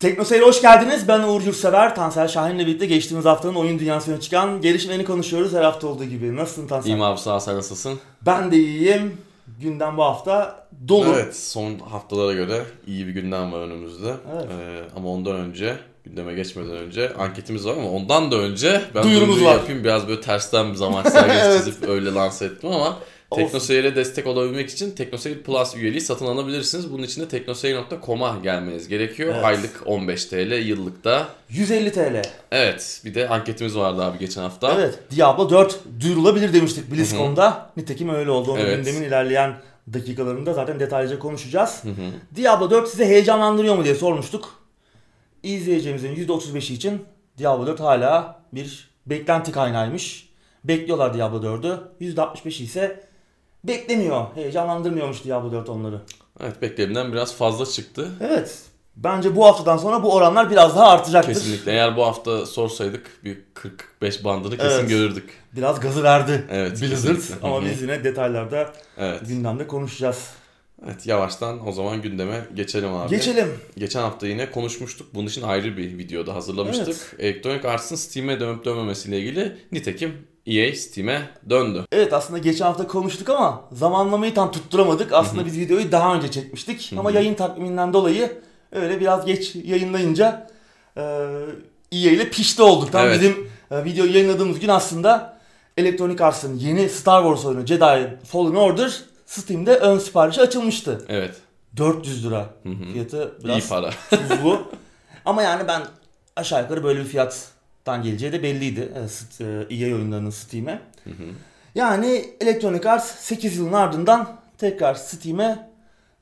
Teknoseyir'e hoş geldiniz. Ben Uğur Yurtsever. Tansel Şahin'le birlikte geçtiğimiz haftanın oyun dünyasına çıkan gelişmelerini konuşuyoruz her hafta olduğu gibi. Nasılsın Tansel? İyiyim abi sağ ol sen nasılsın? Ben de iyiyim. Gündem bu hafta dolu. Evet son haftalara göre iyi bir gündem var önümüzde. Evet. Ee, ama ondan önce gündeme geçmeden önce anketimiz var ama ondan da önce ben Duyurumuz var. yapayım biraz böyle tersten bir zaman sergisi Evet. çizip öyle lanse ettim ama. TeknoSeyir'e destek olabilmek için TeknoSeyir Plus üyeliği satın alabilirsiniz. Bunun için de teknoseyir.com'a gelmeniz gerekiyor. Evet. Aylık 15 TL, yıllıkta. 150 TL. Evet bir de anketimiz vardı abi geçen hafta. Evet. Diablo 4 duyurulabilir demiştik BlizzCon'da. Nitekim öyle oldu. Onun Evet. gündemin ilerleyen dakikalarında zaten detaylıca konuşacağız. Diablo 4 size heyecanlandırıyor mu diye sormuştuk. İzleyeceğimizin %35'i için Diablo 4 hala bir beklenti kaynağıymış. Bekliyorlar Diablo 4'ü. %65'i ise beklemiyor. Heyecanlandırmıyormuş Diablo 4 onları. Evet beklediğimden biraz fazla çıktı. Evet. Bence bu haftadan sonra bu oranlar biraz daha artacaktır. Kesinlikle. Eğer bu hafta sorsaydık bir 45 bandını kesin Evet. görürdük. Biraz gazı verdi Evet, Blizzard. kesinlikle. Ama biz yine detaylarda Evet. gündemde konuşacağız. Evet yavaştan o zaman gündeme geçelim abi. Geçelim. Geçen hafta yine konuşmuştuk. Bunun için ayrı bir videoda hazırlamıştık. Electronic Arts'ın Steam'e dönüp dönmemesiyle ilgili. Nitekim EA Steam'e döndü. Evet aslında geçen hafta konuştuk ama zamanlamayı tam tutturamadık. Aslında biz videoyu daha önce çekmiştik. Ama yayın takviminden dolayı öyle biraz geç yayınlayınca e, EA ile pişti olduk. Tam Evet. bizim e, videoyu yayınladığımız gün aslında Electronic Arts'ın yeni Star Wars oyunu Jedi Fallen Order Steam'de ön siparişi açılmıştı. Evet. 400 lira fiyatı biraz İyi para. tuzlu. Ama yani ben aşağı yukarı böyle bir fiyattan geleceği de belliydi. e, St- e, EA oyunlarının Steam'e. Yani Electronic Arts 8 yılın ardından tekrar Steam'e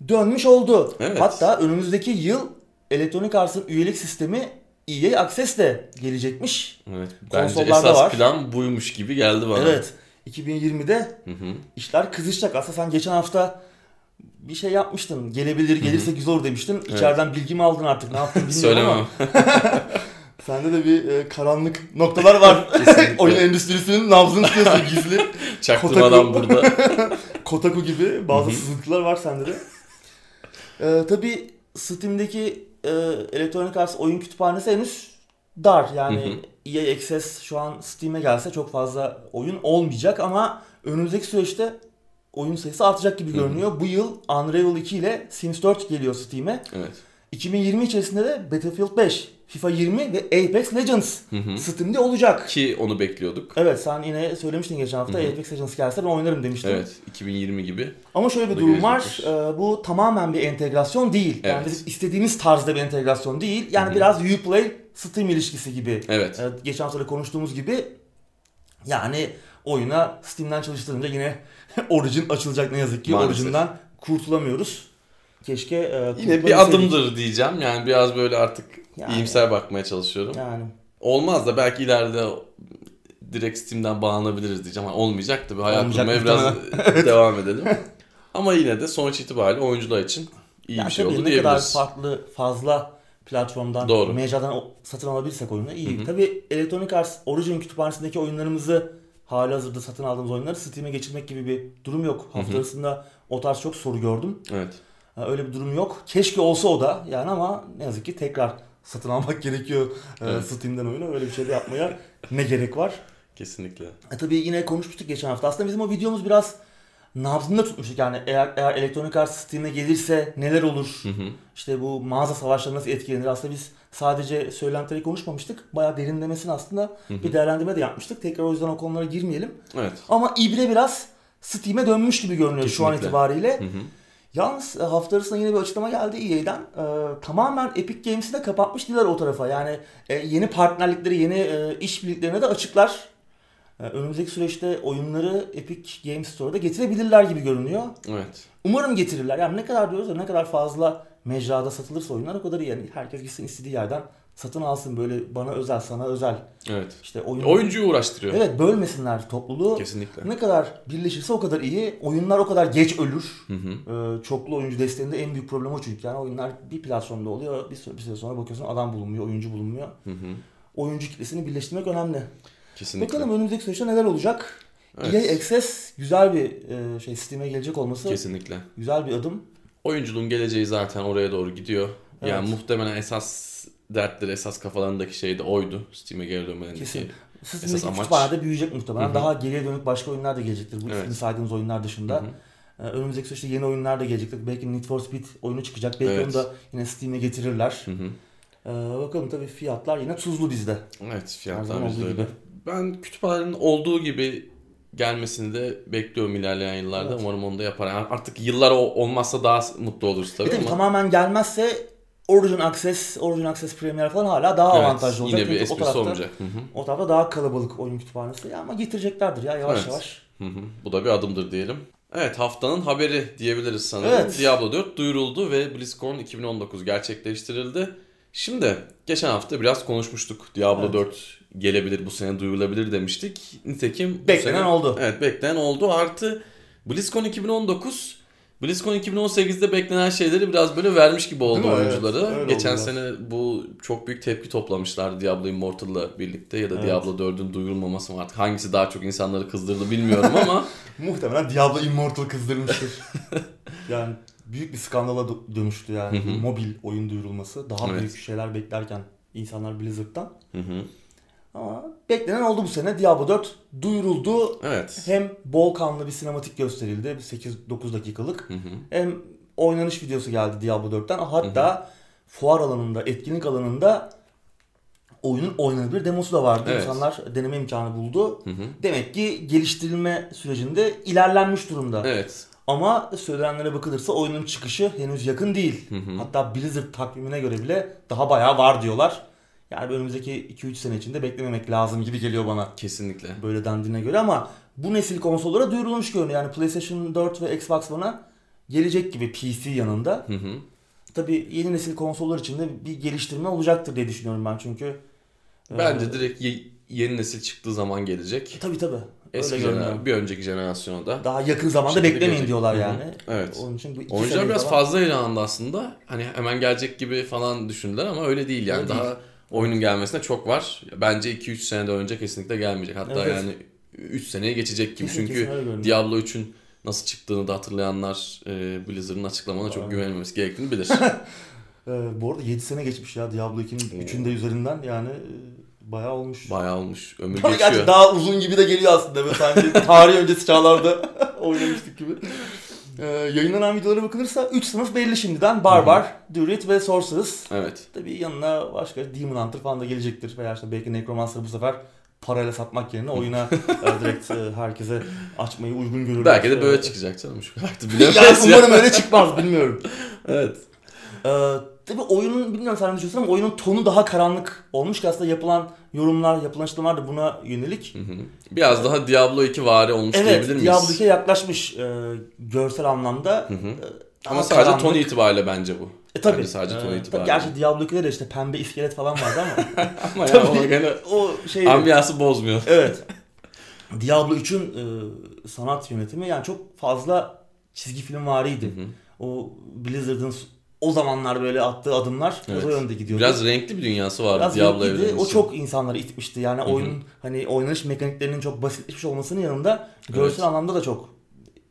dönmüş oldu. Evet. Hatta önümüzdeki yıl Electronic Arts'ın üyelik sistemi EA Access de gelecekmiş. Evet. Bence esas var. plan buymuş gibi geldi bana. Evet. 2020'de Hı hı. işler kızışacak. Aslında sen geçen hafta bir şey yapmıştın. Gelebilir, gelirse güzel olur demiştin. İçeriden bilgi mi aldın artık? Ne yaptın bilmiyorum ama. Sende de bir e, karanlık noktalar var. Oyun endüstrisinin nabzını tutuyorsun gizli. Çaktırmadan burada. Kotaku gibi bazı sızıntılar var sende de. E, tabii Steam'deki e, Electronic Arts oyun kütüphanesi henüz dar. Yani EA Access şu an Steam'e gelse çok fazla oyun olmayacak ama önümüzdeki süreçte oyun sayısı artacak gibi görünüyor. Bu yıl Unravel 2 ile Sims 4 geliyor Steam'e. Evet. 2020 içerisinde de Battlefield 5, FIFA 20 ve Apex Legends Steam'de olacak. Ki onu bekliyorduk. Evet sen yine söylemiştin geçen hafta Apex Legends gelse ben oynarım demiştin. Evet. 2020 gibi. Ama şöyle bir durum var. Ee, bu tamamen bir entegrasyon değil. Yani Evet. bizim istediğimiz tarzda bir entegrasyon değil. Yani biraz Uplay Steam ilişkisi gibi. Evet. Ee, geçen hafta da konuştuğumuz gibi yani oyuna Steam'den çalıştırınca yine Origin açılacak ne yazık ki. Maalesef. Origin'den kurtulamıyoruz. Keşke e, Yine bir adımdır diyeceğim. Yani biraz böyle artık Yani. iyimser bakmaya çalışıyorum. Yani Olmaz da belki ileride direkt Steam'den bağlanabiliriz diyeceğim. Ama olmayacak da bir hayat Olmayacak kurmaya biraz devam edelim. Ama yine de sonuç itibariyle oyuncular için iyi Yani bir şey tabii oldu ne kadar diyebiliriz. farklı fazla platformdan, Doğru. mecradan satın alabilirsek oyunu iyi. Tabii Electronic Arts Origin kütüphanesindeki oyunlarımızı hali hazırda satın aldığımız oyunları Steam'e geçirmek gibi bir durum yok. Hafta arasında o tarz çok soru gördüm. Evet. Öyle bir durum yok. Keşke olsa o da yani ama ne yazık ki tekrar satın almak gerekiyor e, Evet. Steam'den oyunu. Öyle bir şey de yapmaya ne gerek var? Kesinlikle. E tabii yine konuşmuştuk geçen hafta. Aslında bizim o videomuz biraz nabzında tutmuştuk. Yani eğer eğer Electronic Arts Steam'e gelirse neler olur? İşte bu mağaza savaşları nasıl etkilenir? Aslında biz sadece söylentileri konuşmamıştık. Bayağı derinlemesine aslında bir değerlendirme de yapmıştık. Tekrar o yüzden o konulara girmeyelim. Evet. Ama İbre biraz Steam'e dönmüş gibi görünüyor şu an Kesinlikle. itibariyle. Yalnız e, hafta arasında yine bir açıklama geldi EA'den. E, tamamen Epic Games'i de kapatmış diyorlar o tarafa. Yani e, yeni partnerlikleri, yeni e, işbirliklerine de açıklar. E, önümüzdeki süreçte oyunları Epic Games Store'da getirebilirler gibi görünüyor. Evet. Umarım getirirler. Yani ne kadar diyoruz da ne kadar fazla mecrada satılırsa oyunlar o kadar iyi. Yani herkes gitsin istediği yerden satın alsın böyle bana özel, sana özel. Evet. İşte oyun... Oyuncuyu uğraştırıyor. Evet bölmesinler topluluğu. Kesinlikle. Ne kadar birleşirse o kadar iyi. Oyunlar o kadar geç ölür. Ee, çoklu oyuncu desteğinde en büyük problem o çünkü. Yani oyunlar bir platformda oluyor. Bir süre, bir süre sonra bakıyorsun adam bulunmuyor, oyuncu bulunmuyor. Oyuncu kitlesini birleştirmek önemli. Kesinlikle. Bakalım önümüzdeki süreçte neler olacak. Evet. EA Access güzel bir e, şey Steam'e gelecek olması Kesinlikle. güzel bir adım. Oyunculuğun geleceği zaten oraya doğru gidiyor. Yani Evet. muhtemelen esas dertleri, esas kafalarındaki şey de oydu. Steam'e geri dönmelerindeki. Kesin. Esas amaç- kütüphanede büyüyecek muhtemelen. Hı hı. Daha geriye dönük başka oyunlar da gelecektir. Bu Evet. saydığımız oyunlar dışında. Hı hı. Ee, Önümüzdeki süreçte yeni oyunlar da gelecektir. Belki Need for Speed oyunu çıkacak. Belki Evet. onu da yine Steam'e getirirler. Hı hı. Ee, bakalım tabii fiyatlar yine tuzlu bizde. Evet fiyatlar bizde öyle. gibi. Ben kütüphanenin olduğu gibi gelmesini de bekliyorum ilerleyen yıllarda. Evet. Umarım onu da yapar. Yani artık yıllar olmazsa daha mutlu oluruz tabii Bir de ama. tamamen gelmezse Origin Access, Origin Access Premier falan hala daha Evet, avantajlı olacak. Yine bir Çünkü o tarafta, olmayacak. Hı hı. o tarafta daha kalabalık oyun kütüphanesi. Ama getireceklerdir ya yavaş Evet. yavaş. Hı hı. Bu da bir adımdır diyelim. Evet haftanın haberi diyebiliriz sanırım. Evet. Diablo 4 duyuruldu ve BlizzCon 2019 gerçekleştirildi. Şimdi geçen hafta biraz konuşmuştuk. Diablo Evet. 4 gelebilir bu sene duyurulabilir demiştik. Nitekim Beklenen sene- oldu. Evet beklenen oldu. Artı BlizzCon 2019 BlizzCon 2018'de beklenen şeyleri biraz böyle vermiş gibi oldu oyunculara. Evet, Geçen oldu sene bu çok büyük tepki toplamışlar Diablo Immortal'la birlikte ya da Evet. Diablo 4'ün duyurulmaması mı artık hangisi daha çok insanları kızdırdı bilmiyorum ama Muhtemelen Diablo Immortal kızdırmıştır. yani büyük bir skandala dö- dönüştü yani. Mobil oyun duyurulması. Daha Evet. büyük şeyler beklerken insanlar Blizzard'dan. Hı hı. Ama beklenen oldu bu sene. Diablo 4 duyuruldu. Evet. Hem bol kanlı bir sinematik gösterildi. 8-9 dakikalık. Hı hı. Hem oynanış videosu geldi Diablo 4'ten. Hatta fuar alanında, etkinlik alanında oyunun oynanabilir demosu da vardı. Evet. İnsanlar deneme imkanı buldu. Hı hı. Demek ki geliştirilme sürecinde ilerlenmiş durumda. Evet. Ama söylenenlere bakılırsa oyunun çıkışı henüz yakın değil. Hı hı. Hatta Blizzard takvimine göre bile daha bayağı var diyorlar. Yani önümüzdeki 2-3 sene içinde beklememek lazım gibi geliyor bana. Kesinlikle. Böyle dendiğine göre ama bu nesil konsollara duyurulmuş görünüyor. Yani PlayStation 4 ve Xbox One'a gelecek gibi PC yanında. Hı hı. Tabii yeni nesil konsollar için de bir geliştirme olacaktır diye düşünüyorum ben çünkü. Bence e, direkt ye- yeni nesil çıktığı zaman gelecek. Tabii tabii. Eski jener- bir önceki jenerasyona da. Daha yakın zamanda Şimdi beklemeyin gelecek. diyorlar Hı hı. yani. Evet. Onun için bu iki Oyuncular biraz falan- fazla heyecanlandı aslında. Hani hemen gelecek gibi falan düşündüler ama öyle değil yani. Öyle Daha değil. Oyunun gelmesine çok var. Bence 2-3 seneden önce kesinlikle gelmeyecek. Hatta Evet. yani 3 seneye geçecek gibi. Çünkü. Diablo 3'ün nasıl çıktığını da hatırlayanlar e, Blizzard'ın açıklamalarına çok güvenmemesi gerektiğini bilir. Ee, bu arada 7 sene geçmiş ya Diablo 2'nin 3'ünde üzerinden yani e, bayağı olmuş. Bayağı olmuş. Ömür geçiyor. gerçi daha uzun gibi de geliyor aslında. Böyle sanki tarih öncesi çağlarda oynamıştık gibi. Ee, yayınlanan videolara bakılırsa 3 sınıf belli şimdiden. Barbar, Druid ve Sorceress. Evet. Tabii yanına başka Demon Hunter falan da gelecektir. Veya işte belki Necromancer bu sefer parayla satmak yerine oyuna e, direkt e, herkese açmayı uygun görürler. Belki de Ee, böyle çıkacak canım. Şu artık bilemeyiz ya. umarım öyle çıkmaz bilmiyorum. Evet. Ee, tabii oyunun bilmiyorum sen ne düşünüyorsun ama oyunun tonu daha karanlık olmuş ki aslında yapılan yorumlar, yapılan açıklamalar da buna yönelik. Hı hı. Biraz daha Diablo 2 vari olmuş Evet, diyebilir miyiz? Diablo 2'ye yaklaşmış e, görsel anlamda. Hı hı. E, Ama daha sadece karanlık. ton itibariyle bence bu. E tabii. Bence sadece ton E, itibariyle. tabii gerçi Diablo 2'de de işte pembe iskelet falan vardı ama Ama ya Tabii. o gene o şey ambiyansı bozmuyor. Evet. Diablo 3'ün e, sanat yönetimi yani çok fazla çizgi film variydi. Hı hı. O Blizzard'ın o zamanlar böyle attığı adımlar biraz o Evet. yönde gidiyordu. Biraz renkli bir dünyası vardı Biraz Diablo renkliydi. evreni O çok insanları itmişti. Yani hı. oyun hani oynanış mekaniklerinin çok basitleşmiş olmasının yanında görsel Evet. anlamda da çok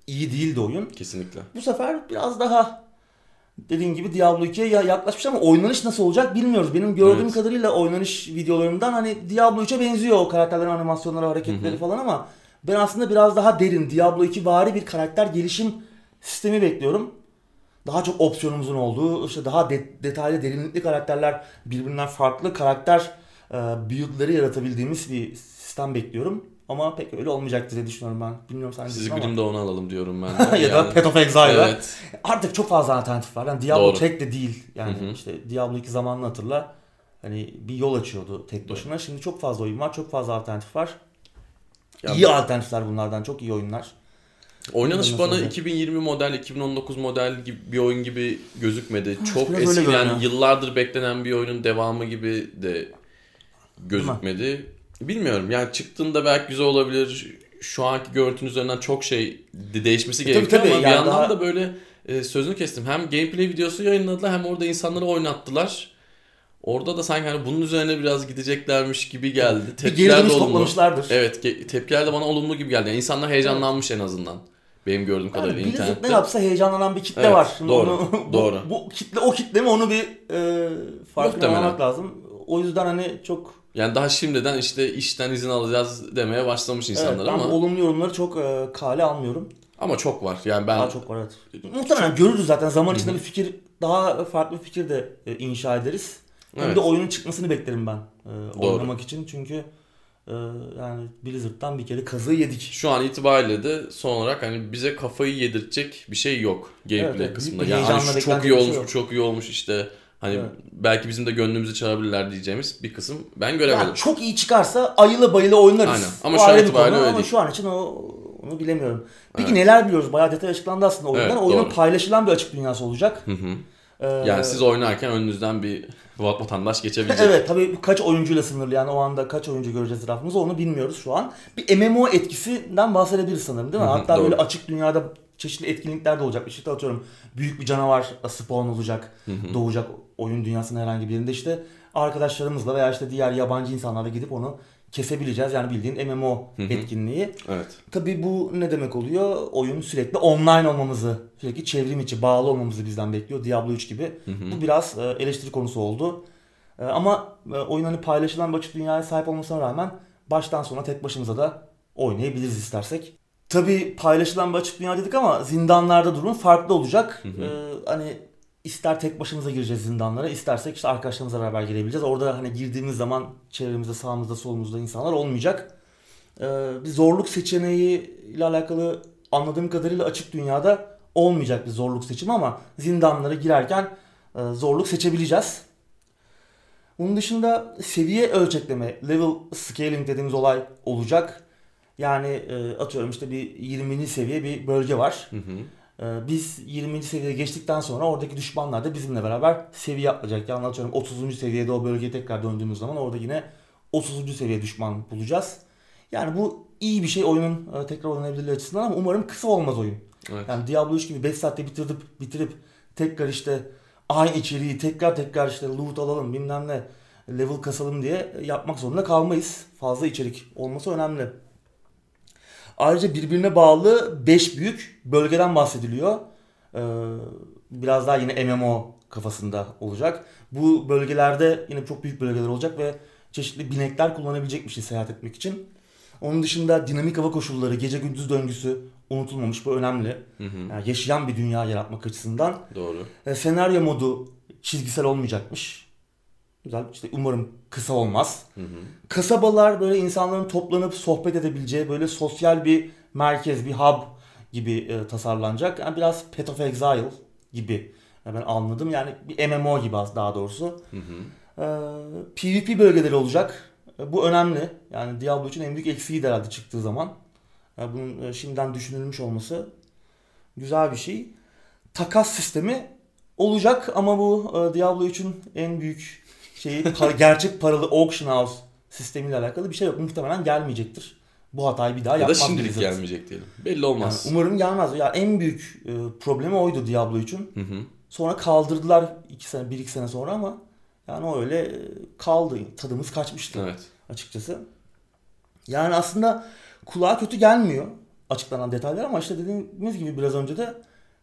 iyi değildi oyun. Kesinlikle. Bu sefer biraz daha dediğin gibi Diablo 2'ye ya- yaklaşmış ama oynanış nasıl olacak bilmiyoruz. Benim gördüğüm Evet. kadarıyla oynanış videolarından hani Diablo 3'e benziyor o karakterlerin animasyonları, hareketleri Hı hı. falan ama ben aslında biraz daha derin Diablo 2 vari bir karakter gelişim sistemi bekliyorum. Daha çok opsiyonumuzun olduğu, işte daha de- detaylı, derinlikli karakterler, birbirinden farklı karakter e, build'leri yaratabildiğimiz bir sistem bekliyorum. Ama pek öyle olmayacaktır diye düşünüyorum ben. Bilmiyorum sen Sizi. Grim'de onu alalım diyorum ben ya da Yani- Path of Exile'la. Evet. Artık çok fazla alternatif var. Yani Diablo Doğru. tek de değil. Yani Hı hı. işte Diablo 2 zamanını hatırla. Hani bir yol açıyordu tek başına. Şimdi çok fazla oyun var. Çok fazla alternatif var. Ya iyi alternatifler bunlardan. Çok iyi oyunlar. Oynanış bana olacak? 2020 model, 2019 model gibi bir oyun gibi gözükmedi. Çok biraz öyle eski yani görünüyor. yıllardır beklenen bir oyunun devamı gibi de gözükmedi. Bilmiyorum yani çıktığında belki güzel olabilir. Şu anki görüntünün üzerinden çok şey de- değişmesi tabii, gerekiyor tabii. ama bir Yani yandan daha- da böyle e, sözünü kestim. Hem gameplay videosu yayınladılar hem orada insanları oynattılar. Orada da sanki hani bunun üzerine biraz gideceklermiş gibi geldi. Bir Tepkiler de olumlu. toplamışlardır. Evet tepkiler de bana olumlu gibi geldi. Yani insanlar heyecanlanmış en azından. Benim gördüğüm kadarıyla yani internette. ne yapsa heyecanlanan bir kitle Evet, var. Şimdi doğru, onu- bu, doğru. Bu, kitle o kitle mi onu bir e, farkına varmak lazım. O yüzden hani çok Yani daha şimdiden işte işten izin alacağız demeye başlamış insanlar evet, ben ama olumlu yorumları çok e, kale almıyorum. ama çok var. Yani ben Daha çok var evet. Muhtemelen görürüz zaten zaman içinde bir fikir daha farklı bir fikir de e, inşa ederiz. Hem Evet. de oyunun çıkmasını beklerim ben e, oynamak için çünkü yani Blizzard'dan bir kere kazığı yedik. şu an itibariyle de son olarak hani bize kafayı yedirtecek bir şey yok gameplay Evet, evet. kısmında. Yani hani şu çok iyi şey olmuş, yok. bu çok iyi olmuş işte hani Evet. belki bizim de gönlümüzü çalabilirler diyeceğimiz bir kısım ben göremedim. Yani çok iyi çıkarsa ayıla bayıla oynarız. Aynen. Ama O şu an itibariyle öyle ama değil. şu an için o onu bilemiyorum. Peki Evet. neler biliyoruz? Bayağı detay açıklandı aslında oyundan. Evet, Oyunun doğru. paylaşılan bir açık dünyası olacak. Hı hı. Ee, Yani siz oynarken önünüzden bir vatandaş geçebilecek. Evet tabii kaç oyuncuyla sınırlı yani o anda kaç oyuncu göreceğiz etrafımızda onu bilmiyoruz şu an. Bir MMO etkisinden bahsedebiliriz sanırım değil mi? Hı hı, Hatta doğru. böyle açık dünyada çeşitli etkinlikler de olacak. İşte atıyorum büyük bir canavar spawn olacak, doğacak oyun dünyasının herhangi bir yerinde işte arkadaşlarımızla veya işte diğer yabancı insanlarla gidip onu kesebileceğiz. Yani bildiğin MMO hı. etkinliği. Evet. Tabii bu ne demek oluyor? Oyun sürekli online olmamızı, sürekli çevrim içi bağlı olmamızı bizden bekliyor. Diablo 3 gibi. Bu biraz e, eleştiri konusu oldu. E, Ama e, oyun hani paylaşılan bir açık dünyaya sahip olmasına rağmen baştan sona tek başımıza da oynayabiliriz istersek. Tabii paylaşılan bir açık dünya dedik ama zindanlarda durum farklı olacak. E, hani ister tek başımıza gireceğiz zindanlara, istersek işte arkadaşlarımızla beraber girebileceğiz. Orada hani girdiğimiz zaman çevremizde, sağımızda, solumuzda insanlar olmayacak. Ee, bir zorluk seçeneği ile alakalı anladığım kadarıyla açık dünyada olmayacak bir zorluk seçimi ama zindanlara girerken e, zorluk seçebileceğiz. Bunun dışında seviye ölçekleme, level scaling dediğimiz olay olacak. Yani e, atıyorum işte bir 20. seviye bir bölge var. Hı hı. Ee, Biz 20. seviyeye geçtikten sonra oradaki düşmanlar da bizimle beraber seviye atlayacak. Yani atıyorum 30. seviyede o bölgeye tekrar döndüğümüz zaman orada yine 30. seviye düşman bulacağız. Yani bu iyi bir şey oyunun e, tekrar oynanabilirliği açısından ama umarım kısa olmaz oyun. Evet. Yani Diablo 3 gibi 5 saatte bitirip bitirip tekrar işte aynı içeriği tekrar tekrar işte loot alalım bilmem ne level kasalım diye yapmak zorunda kalmayız. Fazla içerik olması önemli. Ayrıca birbirine bağlı 5 büyük bölgeden bahsediliyor. Ee, biraz daha yine MMO kafasında olacak. Bu bölgelerde yine çok büyük bölgeler olacak ve çeşitli binekler kullanabilecekmişiz seyahat etmek için. Onun dışında dinamik hava koşulları, gece gündüz döngüsü unutulmamış. Bu önemli. Hı hı. Yani yaşayan bir dünya yaratmak açısından. Doğru. E, senaryo modu çizgisel olmayacakmış. Güzel. İşte umarım kısa olmaz. Hı hı. Kasabalar böyle insanların toplanıp sohbet edebileceği böyle sosyal bir merkez, bir hub gibi e, tasarlanacak. Yani biraz Path of Exile gibi yani ben anladım. Yani bir MMO gibi az- daha doğrusu. Hı hı. Ee, PvP bölgeleri olacak. E, Bu önemli. Yani Diablo için en büyük eksiği de herhalde çıktığı zaman. Yani bunun e, şimdiden düşünülmüş olması güzel bir şey. Takas sistemi olacak ama bu e, Diablo 3'ün en büyük şeyi pa- gerçek paralı auction house sistemiyle alakalı bir şey yok. Muhtemelen gelmeyecektir. Bu hatayı bir daha Ya da yapmaz şimdilik Blizzard. gelmeyecek diyelim. Belli olmaz. Yani umarım gelmez. Ya en büyük e, problemi oydu Diablo 3'ün. Hı hı. Sonra kaldırdılar iki sene, bir iki sene sonra ama yani o öyle e, kaldı. Tadımız kaçmıştı Evet. açıkçası. Yani aslında kulağa kötü gelmiyor açıklanan detaylar ama işte dediğimiz gibi biraz önce de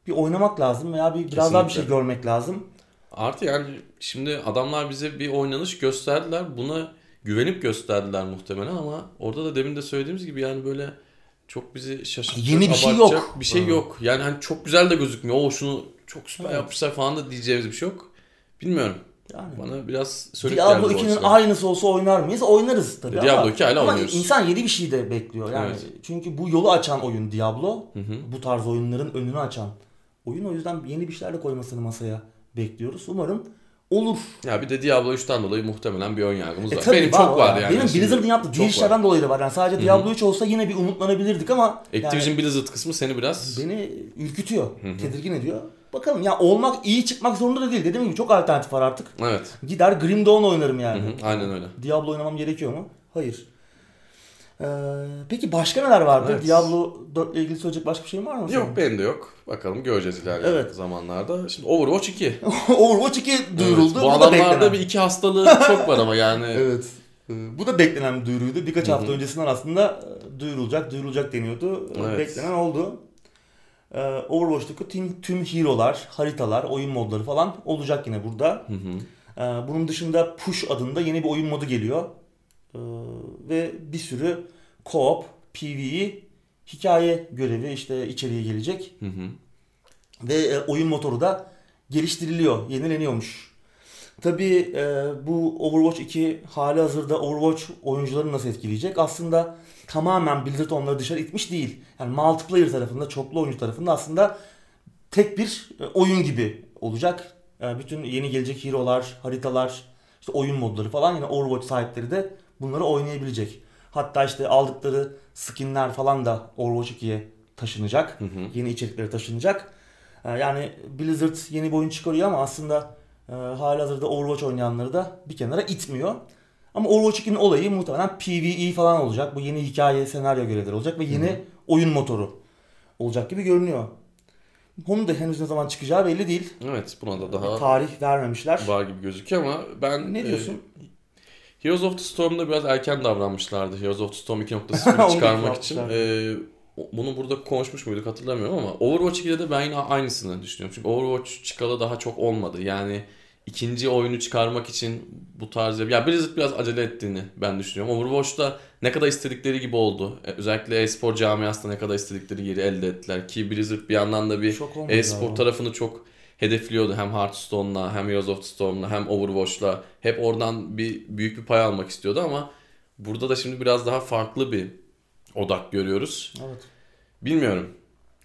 bir oynamak lazım veya bir biraz daha bir şey Kesinlikle. görmek lazım. Artı yani şimdi adamlar bize bir oynanış gösterdiler. Buna güvenip gösterdiler muhtemelen ama orada da demin de söylediğimiz gibi yani böyle çok bizi şaşırtacak, Yeni bir şey yok. Bir şey Evet. yok. Yani hani çok güzel de gözükmüyor. O şunu çok süper Evet. yapmışlar falan da diyeceğimiz bir şey yok. Bilmiyorum. Yani Bana biraz sönük Diablo geldi bu 2'nin açıdan. aynısı olsa oynar mıyız? Oynarız tabii Diablo ama, 2 hala ama oynuyoruz. insan yeni bir şey de bekliyor. Yani Evet. çünkü bu yolu açan oyun Diablo. Hı hı. Bu tarz oyunların önünü açan oyun. O yüzden yeni bir şeyler de koymasını masaya bekliyoruz. Umarım olur. Ya bir de Diablo 3'ten dolayı muhtemelen bir ön yargımız E var. tabii Benim var, çok var ya. yani. Benim Blizzard'ın yaptığı çok diğer var. işlerden dolayı da var. Yani sadece Hı hı. Diablo 3 olsa yine bir umutlanabilirdik ama Activision yani Blizzard kısmı seni biraz beni ürkütüyor, tedirgin ediyor. Bakalım ya olmak iyi çıkmak zorunda da değil. Dediğim gibi çok alternatif var artık. evet. Gider Grim Dawn oynarım yani. Hı hı, aynen öyle. Diablo oynamam gerekiyor mu? Hayır. Ee, peki başka neler vardı? Evet. Diablo 4 ile ilgili söyleyecek başka bir şey var mı? senin? Yok benim de yok. Bakalım göreceğiz ilerleyen Evet. zamanlarda. Şimdi Overwatch 2. Overwatch 2 duyuruldu. Evet, bu da adamlarda bir iki hastalığı çok var ama yani. Evet. Ee, Bu da beklenen bir duyuruydu. Birkaç hafta öncesinden aslında e, duyurulacak, duyurulacak deniyordu. Ee, Evet. Beklenen oldu. Ee, Overwatch'taki tüm, tüm hero'lar, haritalar, oyun modları falan olacak yine burada. Hı hı. Ee, bunun dışında Push adında yeni bir oyun modu geliyor. Ee, ve bir sürü co-op, PvE, hikaye görevi işte içeriye gelecek. Hı hı. Ve e, oyun motoru da geliştiriliyor, yenileniyormuş. Tabii e, bu Overwatch 2 hali hazırda Overwatch oyuncularını nasıl etkileyecek? Aslında tamamen Blizzard onları dışarı itmiş değil. Yani multiplayer tarafında, çoklu oyuncu tarafında aslında tek bir e, oyun gibi olacak. Yani bütün yeni gelecek hero'lar, haritalar, işte oyun modları falan yine Overwatch sahipleri de bunları oynayabilecek. Hatta işte aldıkları skinler falan da Overwatch 2'ye taşınacak. Hı hı. Yeni içeriklere taşınacak. Ee, Yani Blizzard yeni bir oyun çıkarıyor ama aslında e, halihazırda Overwatch oynayanları da bir kenara itmiyor. Ama Overwatch 2'nin olayı muhtemelen PvE falan olacak. Bu yeni hikaye, senaryo görevleri olacak ve yeni oyun motoru olacak gibi görünüyor. Onun da henüz ne zaman çıkacağı belli değil. Evet buna da daha tarih vermemişler. var gibi gözüküyor ama ben Ne diyorsun? e, Heroes of the Storm'da biraz erken davranmışlardı. Heroes of the Storm Onu 2.0'ı çıkarmak için. yapmışlar. E, bunu burada konuşmuş muyduk hatırlamıyorum ama Overwatch 2'de de ben yine aynısını düşünüyorum. Çünkü Overwatch çıkalı daha çok olmadı. Yani ikinci oyunu çıkarmak için bu tarz... Ya Blizzard biraz acele ettiğini ben düşünüyorum. Overwatch'ta ne kadar istedikleri gibi oldu. E, Özellikle e-spor camiasında ne kadar istedikleri yeri elde ettiler. Ki Blizzard bir yandan da bir e-spor tarafını çok hedefliyordu. Hem Hearthstone'la hem Heroes of the Storm'la hem Overwatch'la. Hep oradan bir büyük bir pay almak istiyordu ama burada da şimdi biraz daha farklı bir odak görüyoruz. Evet. Bilmiyorum.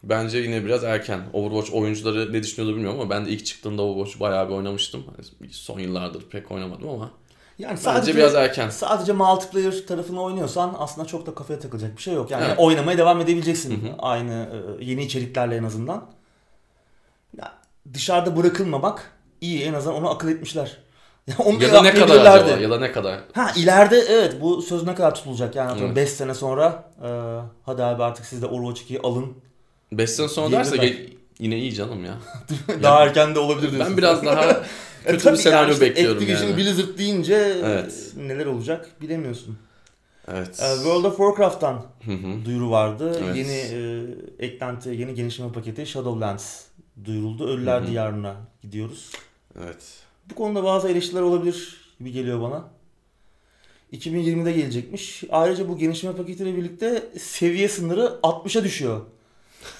Bence yine biraz erken. Overwatch oyuncuları ne düşünüyordu bilmiyorum ama ben de ilk çıktığında Overwatch bayağı bir oynamıştım. Son yıllardır pek oynamadım ama Yani bence biraz erken. Sadece multiplayer tarafını oynuyorsan aslında çok da kafaya takılacak bir şey yok. Yani Evet. oynamaya devam edebileceksin Hı hı. aynı e, yeni içeriklerle en azından. Ya, dışarıda bırakılmamak iyi en azından onu akıl etmişler. Ya, da ne kadar acaba? Ya da ne kadar? Ha ileride evet bu söz ne kadar tutulacak yani Evet. 5 sene sonra e, hadi abi artık siz de Overwatch 2'yi alın. 5 sene sonra derse ge- yine iyi canım ya. Daha erken de olabilir diyorsun. Ben biraz daha E, kötü tabii bir senaryo yani bekliyorum Activision yani. Blizzard deyince Evet. e, neler olacak bilemiyorsun. Evet. E, World of Warcraft'tan Hı hı. duyuru vardı. Evet. Yeni e, eklenti, yeni genişleme paketi Shadowlands duyuruldu. Ölüler. Diyarı'na gidiyoruz. Evet. Bu konuda bazı eleştiriler olabilir gibi geliyor bana. 2020'de gelecekmiş. Ayrıca bu genişleme paketiyle birlikte seviye sınırı 60'a düşüyor.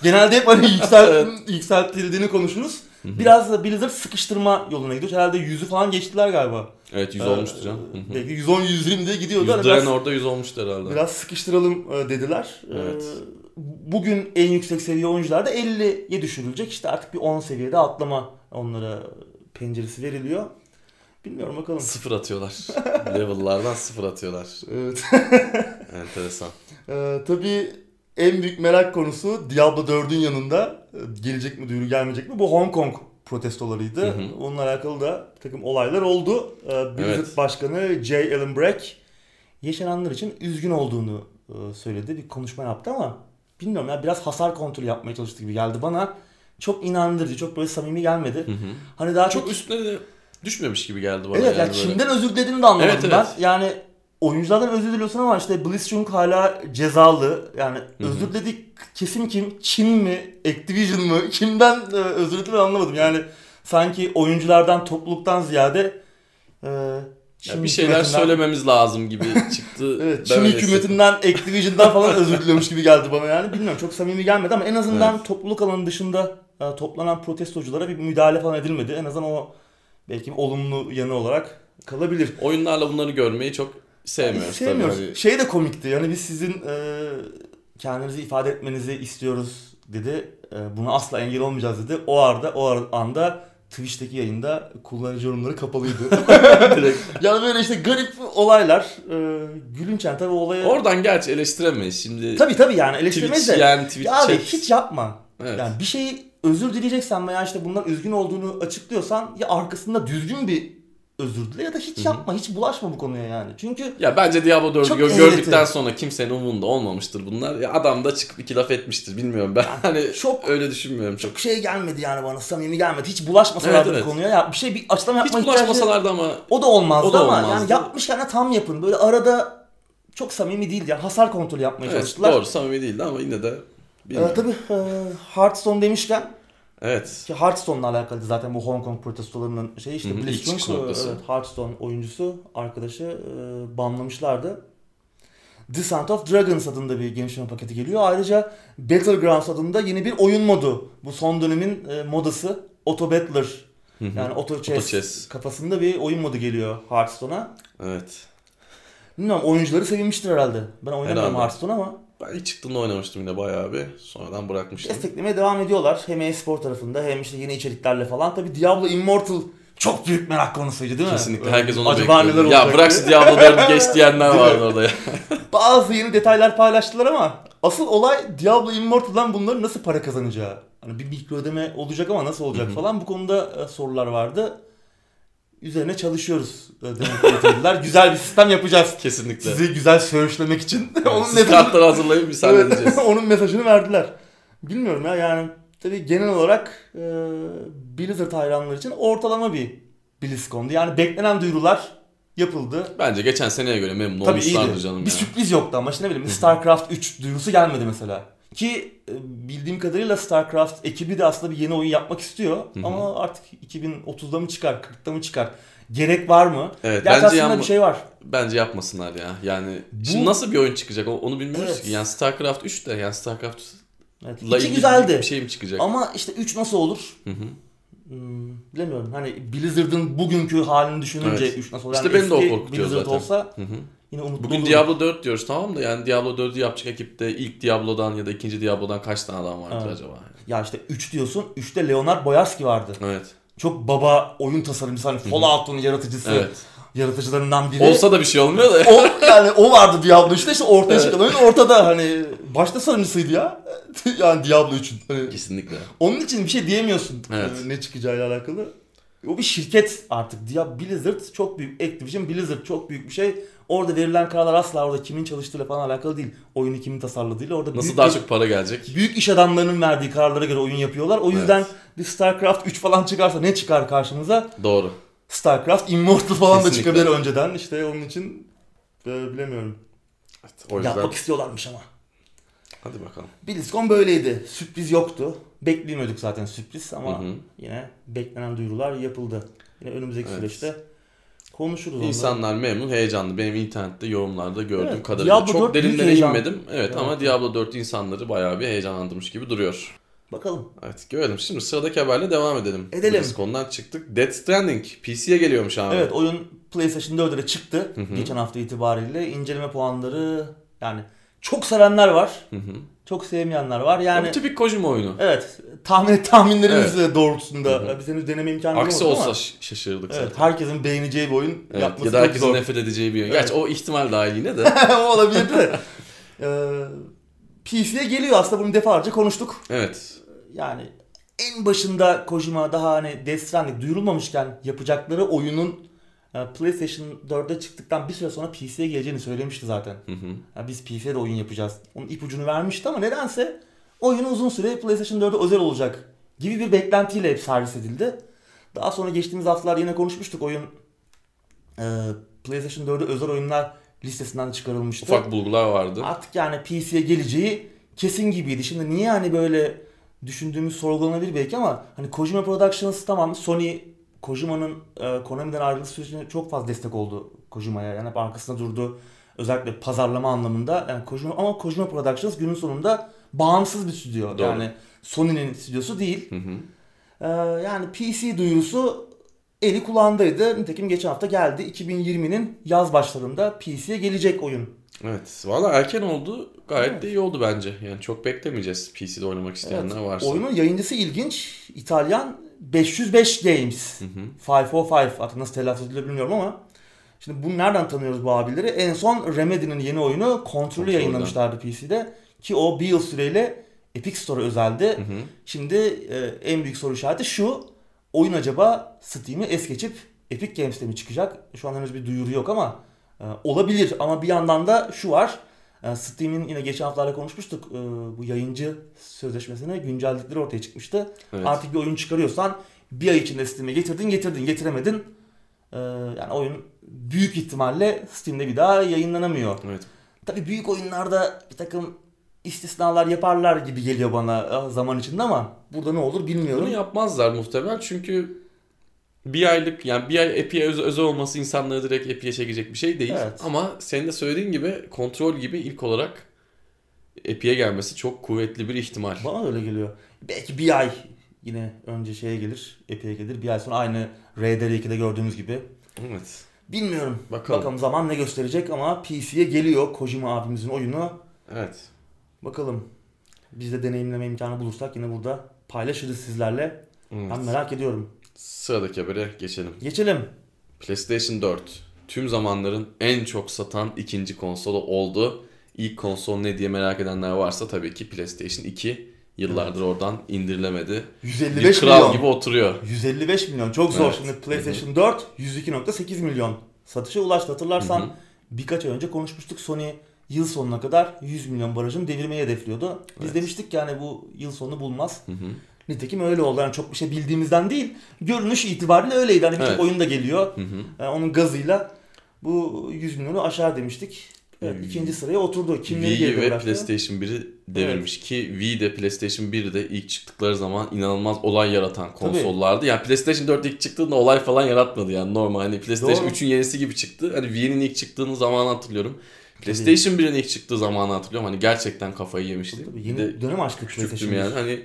Genelde hep hani yüksel, yükseltildiğini konuşuruz. Biraz da Blizzard sıkıştırma yoluna gidiyor. Herhalde 100'ü falan geçtiler galiba. Evet 100 Ee, olmuştu canım. Belki 110-120 diye gidiyordu. 100 Hani biraz- orada 100 olmuştu herhalde. Biraz sıkıştıralım e, dediler. Evet. Bugün en yüksek seviye oyuncular da 50'ye düşürülecek. İşte artık bir 10 seviyede atlama onlara penceresi veriliyor. Bilmiyorum bakalım. Sıfır atıyorlar. Level'lardan sıfır atıyorlar. Evet. Enteresan. E, tabii en büyük merak konusu Diablo 4'ün yanında e, gelecek mi duyuru gelmeyecek mi? Bu Hong Kong protestolarıydı. Hı hı. Onunla alakalı da bir takım olaylar oldu. E, Blizzard Evet. Başkanı Jay Allen Brack yaşananlar için üzgün olduğunu e, söyledi. Bir konuşma yaptı ama bilmiyorum ya biraz hasar kontrolü yapmaya çalıştı gibi geldi bana. Çok inandırıcı, çok böyle samimi gelmedi. Hı hı. Hani daha Çok çok üstüne de düşmemiş gibi geldi bana. Evet yani yani böyle. özür dilediğini de anlamadım Evet, ben. evet. Yani oyunculardan özür diliyorsun ama işte Blitzchung hala cezalı. Yani Hı hı. özür diledik kesim kim? Çin mi? Activision mı? Kimden e, özür dilediğini anlamadım. Yani sanki oyunculardan, topluluktan ziyade e, Ya bir şeyler hükümetinden- söylememiz lazım gibi çıktı. Evet, Çin hükümetinden, Activision'dan falan özür diliyormuş gibi geldi bana yani. Bilmiyorum çok samimi gelmedi ama en azından topluluk alanı dışında e, toplanan protestoculara bir müdahale falan edilmedi. En azından o belki olumlu yanı olarak kalabilir. Oyunlarla bunları görmeyi çok sevmiyoruz, Sevmiyoruz. tabii. Hani Şey de komikti. Yani biz sizin e, kendinizi ifade etmenizi istiyoruz dedi. E, buna asla engel olmayacağız dedi. O arada o anda Twitch'teki yayında kullanıcı yorumları kapalıydı. Yani böyle işte garip olaylar. E, gülünç yani tabii olaya. Oradan gerçi eleştiremeyiz. Şimdi Tabii tabii yani eleştirmeyiz Twitch de. yani Twitch Ya abi hiç yapma. Evet. Yani bir şeyi özür dileyeceksen veya işte bundan üzgün olduğunu açıklıyorsan ya arkasında düzgün bir özür dile ya da hiç yapma. Hiç bulaşma bu konuya yani. Çünkü Ya bence Diablo 4'ü Çok gö- eğreti. gördükten sonra kimsenin umurunda olmamıştır bunlar. Ya adam da çıkıp iki laf etmiştir bilmiyorum ben. Hani çok- öyle düşünmüyorum çok. çok şey gelmedi yani bana samimi gelmedi. Hiç bulaşmasalardı Evet, evet. bu konuya. Ya bir şey bir açıklama Hiç yapma ihtiyacı bulaşmasalardı ama o da olmazdı O da ama olmazdı. yani yapmışken de tam yapın. Böyle arada çok samimi değildi yani hasar kontrolü yapmaya evet, çalıştılar. doğru samimi değildi ama yine de Ee, tabii e, Hearthstone demişken Evet. ki Hearthstone'la alakalı zaten bu Hong Kong protestolarının şey işte Blitzchung evet, Hearthstone oyuncusu arkadaşı e, banlamışlardı. Descent of Dragons adında bir genişleme paketi geliyor. Ayrıca Battlegrounds adında yeni bir oyun modu. Bu son dönemin e, modası Auto Battler. Hı hı. Yani Auto Chess, Auto Chess. kafasında bir oyun modu geliyor Hearthstone'a. Evet. Bilmiyorum oyuncuları sevinmiştir herhalde. Ben oynamıyorum. Hearthstone ama Ben ilk çıktığında oynamıştım yine bayağı bir. Sonradan bırakmıştım. desteklemeye devam ediyorlar. Hem e-spor tarafında hem işte yeni içeriklerle falan. Tabii Diablo Immortal çok büyük merak konusuydu değil mi? Kesinlikle herkes onu Acaba bekliyor. neler Ya bırak şu Diablo 4'ü geç diyenler vardı orada ya. Bazı yeni detaylar paylaştılar ama asıl olay Diablo Immortal'dan bunların nasıl para kazanacağı. Hani bir mikro ödeme olacak ama nasıl olacak falan bu konuda e, sorular vardı. Üzerine çalışıyoruz demek güzel bir sistem yapacağız. Kesinlikle. Sizi güzel söğüşlemek için. onun Siz kartları hazırlayıp halledeceğiz. Evet, onun mesajını verdiler. Bilmiyorum ya yani tabii genel olarak e, Blizzard hayranları için ortalama bir BlizzCon'du. Yani beklenen duyurular yapıldı. Bence geçen seneye göre memnun Tabii iyiydi. canım bir ya. sürpriz yoktu ama işte ne bileyim StarCraft 3 duyurusu gelmedi mesela. Ki e, bildiğim kadarıyla StarCraft ekibi de aslında bir yeni oyun yapmak istiyor. hı. Ama artık 2030'da mı çıkar, 40'ta mı çıkar? Gerek var mı? Evet Gerçi bence, aslında bir şey var. bence yapmasınlar ya. Yani Bu- şimdi nasıl bir oyun çıkacak onu bilmiyoruz Evet. ki. Yani StarCraft 3 de yani StarCraft Evet, iki güzeldi. bir şey mi çıkacak? Ama işte 3 nasıl olur? Hı hı. Hmm, bilemiyorum. Hani Blizzard'ın bugünkü halini düşününce Evet. 3 nasıl olur? İşte Yani beni de o korkutuyor Blizzard zaten. olsa Hı hı. Yine umutlu Bugün olurum. Diablo 4 diyoruz tamam da yani Diablo 4'ü yapacak ekipte ilk Diablo'dan ya da ikinci Diablo'dan kaç tane adam vardır Evet. acaba? Ya işte 3 diyorsun. 3'te Leonard Boyarski vardı. Evet. Çok baba oyun tasarımcısı. Hani Fallout'un yaratıcısı. Evet. Yaratıcılarından biri. Olsa da bir şey olmuyor da. o yani o vardı Diablo 3'te işte ortaya Evet. çıkan oyun ortada hani başta sarıncısıydı ya. yani Diablo 3'ün. Hani Kesinlikle. onun için bir şey diyemiyorsun Evet. e, ne çıkacağıyla alakalı. O bir şirket artık. Dia Blizzard çok büyük. Activision Blizzard çok büyük bir şey. Orada verilen kararlar asla orada kimin çalıştığıyla falan alakalı değil. Oyunu kimin tasarladığıyla orada Nasıl büyük daha çok para gelecek? büyük iş adamlarının verdiği kararlara göre oyun yapıyorlar. O yüzden Evet. bir StarCraft 3 falan çıkarsa ne çıkar karşımıza? Doğru. StarCraft Immortal falan da Kesinlikle. çıkabilir önceden. İşte onun için e, bilemiyorum. Evet, o yüzden Yapmak istiyorlarmış ama. hadi bakalım. BlizzCon böyleydi. Sürpriz yoktu. Beklemiyorduk zaten sürpriz ama Hı hı. yine beklenen duyurular yapıldı. Yine önümüzdeki Evet. süreçte konuşuruz onları. İnsanlar memnun, heyecanlı. Benim internette yorumlarda gördüğüm Evet, kadarıyla. Diablo Çok 4 büyük derinlere inmedim. Evet, Evet. ama Diablo 4 insanları bayağı bir heyecanlandırmış gibi duruyor. Bakalım. Evet görelim. Şimdi sıradaki haberle devam edelim. Edelim. BlizzCon'dan çıktık. Death Stranding PC'ye geliyormuş abi. Evet oyun PlayStation 4'e de çıktı. Hı hı. Geçen hafta itibariyle. inceleme puanları yani çok sevenler var. Hı hı. Çok sevmeyenler var. Yani... Yani tipik Kojima oyunu. evet tahmin tahminlerimiz doğrultusunda. Hı hı. Biz henüz deneme imkanı Aksi olsa ama. ş- şaşırdık Evet, zaten. herkesin beğeneceği bir oyun Evet, yapması ya da herkesin zor. nefret edeceği bir oyun. Evet. Gerçi o ihtimal dahil yine de. o olabilir de. Ee, PC'ye geliyor aslında bunu defalarca konuştuk. evet. Yani en başında Kojima daha hani Death Stranding duyurulmamışken yapacakları oyunun e, PlayStation 4'e çıktıktan bir süre sonra PC'ye geleceğini söylemişti zaten. Hı hı. Ya biz PC'de de oyun yapacağız. Onun ipucunu vermişti ama nedense oyun uzun süre PlayStation 4'e özel olacak gibi bir beklentiyle hep servis edildi. Daha sonra geçtiğimiz haftalar yine konuşmuştuk oyun e, PlayStation 4'e özel oyunlar listesinden çıkarılmıştı. Ufak bulgular vardı. Artık yani PC'ye geleceği kesin gibiydi. Şimdi niye hani böyle düşündüğümüz sorgulanabilir belki ama hani Kojima Productions tamam Sony Kojima'nın e, Konami'den ayrılması sürecinde çok fazla destek oldu Kojima'ya. Yani hep arkasında durdu. Özellikle pazarlama anlamında. Yani Kojima, ama Kojima Productions günün sonunda bağımsız bir stüdyo. Doğru. Yani Sony'nin stüdyosu değil. Hı hı. Ee, yani PC duyurusu eli kulağındaydı. Nitekim geçen hafta geldi. 2020'nin yaz başlarında PC'ye gelecek oyun. Evet. Valla erken oldu. Gayet Evet. de iyi oldu bence. Yani çok beklemeyeceğiz PC'de oynamak isteyenler Evet, varsa. Oyunun yayıncısı ilginç. İtalyan 505 Games. Hı hı. 545 artık nasıl telaffuz edilir bilmiyorum ama. Şimdi bunu nereden tanıyoruz bu abileri? En son Remedy'nin yeni oyunu Control'dan. yayınlamışlardı PC'de. Ki o bir yıl süreyle Epic Store özeldi. Hı hı. Şimdi e, en büyük soru işareti şu. Oyun acaba Steam'i es geçip Epic Games'te mi çıkacak? Şu an henüz bir duyuru yok ama e, olabilir. Ama bir yandan da şu var. E, Steam'in yine geçen haftalarda konuşmuştuk. e, bu yayıncı sözleşmesine güncelledikleri ortaya çıkmıştı. Evet. Artık bir oyun çıkarıyorsan bir ay içinde Steam'e getirdin, getirdin, getiremedin. E, yani oyun büyük ihtimalle Steam'de bir daha yayınlanamıyor. Evet. Tabii büyük oyunlarda bir takım istisnalar yaparlar gibi geliyor bana zaman içinde ama burada ne olur bilmiyorum. Bunu yapmazlar muhtemelen çünkü bir aylık yani bir ay Epi'ye özel, özel olması insanları direkt Epi'ye çekecek bir şey değil. Evet. Ama senin de söylediğin gibi kontrol gibi ilk olarak Epi'ye gelmesi çok kuvvetli bir ihtimal. Bana da öyle geliyor. Belki bir ay yine önce şeye gelir, Epic'e gelir. Bir ay sonra aynı RDR2'de gördüğümüz gibi. Evet. Bilmiyorum. Bakalım. Bakalım zaman ne gösterecek ama PC'ye geliyor Kojima abimizin oyunu. Evet. Bakalım. Biz de deneyimleme imkanı bulursak yine burada paylaşırız sizlerle. evet. Ben merak ediyorum. Sıradaki habere geçelim. Geçelim. PlayStation 4 tüm zamanların en çok satan ikinci konsolu oldu. İlk konsol ne diye merak edenler varsa tabii ki PlayStation 2 yıllardır oradan indirilemedi. Bir 155 kral milyon. gibi oturuyor. 155 milyon. Çok zor. Evet. Şimdi PlayStation 4 102.8 milyon satışa ulaştı. Hatırlarsan Hı hı. birkaç ay önce konuşmuştuk. Sony yıl sonuna kadar 100 milyon barajını devirmeyi hedefliyordu. Biz Evet. demiştik ki yani bu yıl sonu bulmaz. Hı hı. Nitekim öyle oldu. Yani çok bir şey bildiğimizden değil. Görünüş itibariyle öyleydi. Hani birçok Evet. oyun da geliyor. Hı hı. Yani onun gazıyla bu 100 milyonu aşağı demiştik. Evet, Hmm. ikinci sıraya oturdu. Kimleri Wii ve bıraktı? PlayStation 1'i devirmiş ki Wii de PlayStation 1'de ilk çıktıkları zaman inanılmaz olay yaratan konsollardı. Yani PlayStation 4 ilk çıktığında olay falan yaratmadı yani normal. Hani PlayStation Doğru. 3'ün yenisi gibi çıktı. Hani Wii'nin ilk çıktığını zamanı hatırlıyorum. PlayStation 1'in ilk çıktığı zamanı hatırlıyorum. Hani gerçekten kafayı yemişti. Tabii yeni de dönem küçüktüm PlayStation yani. 1. Hani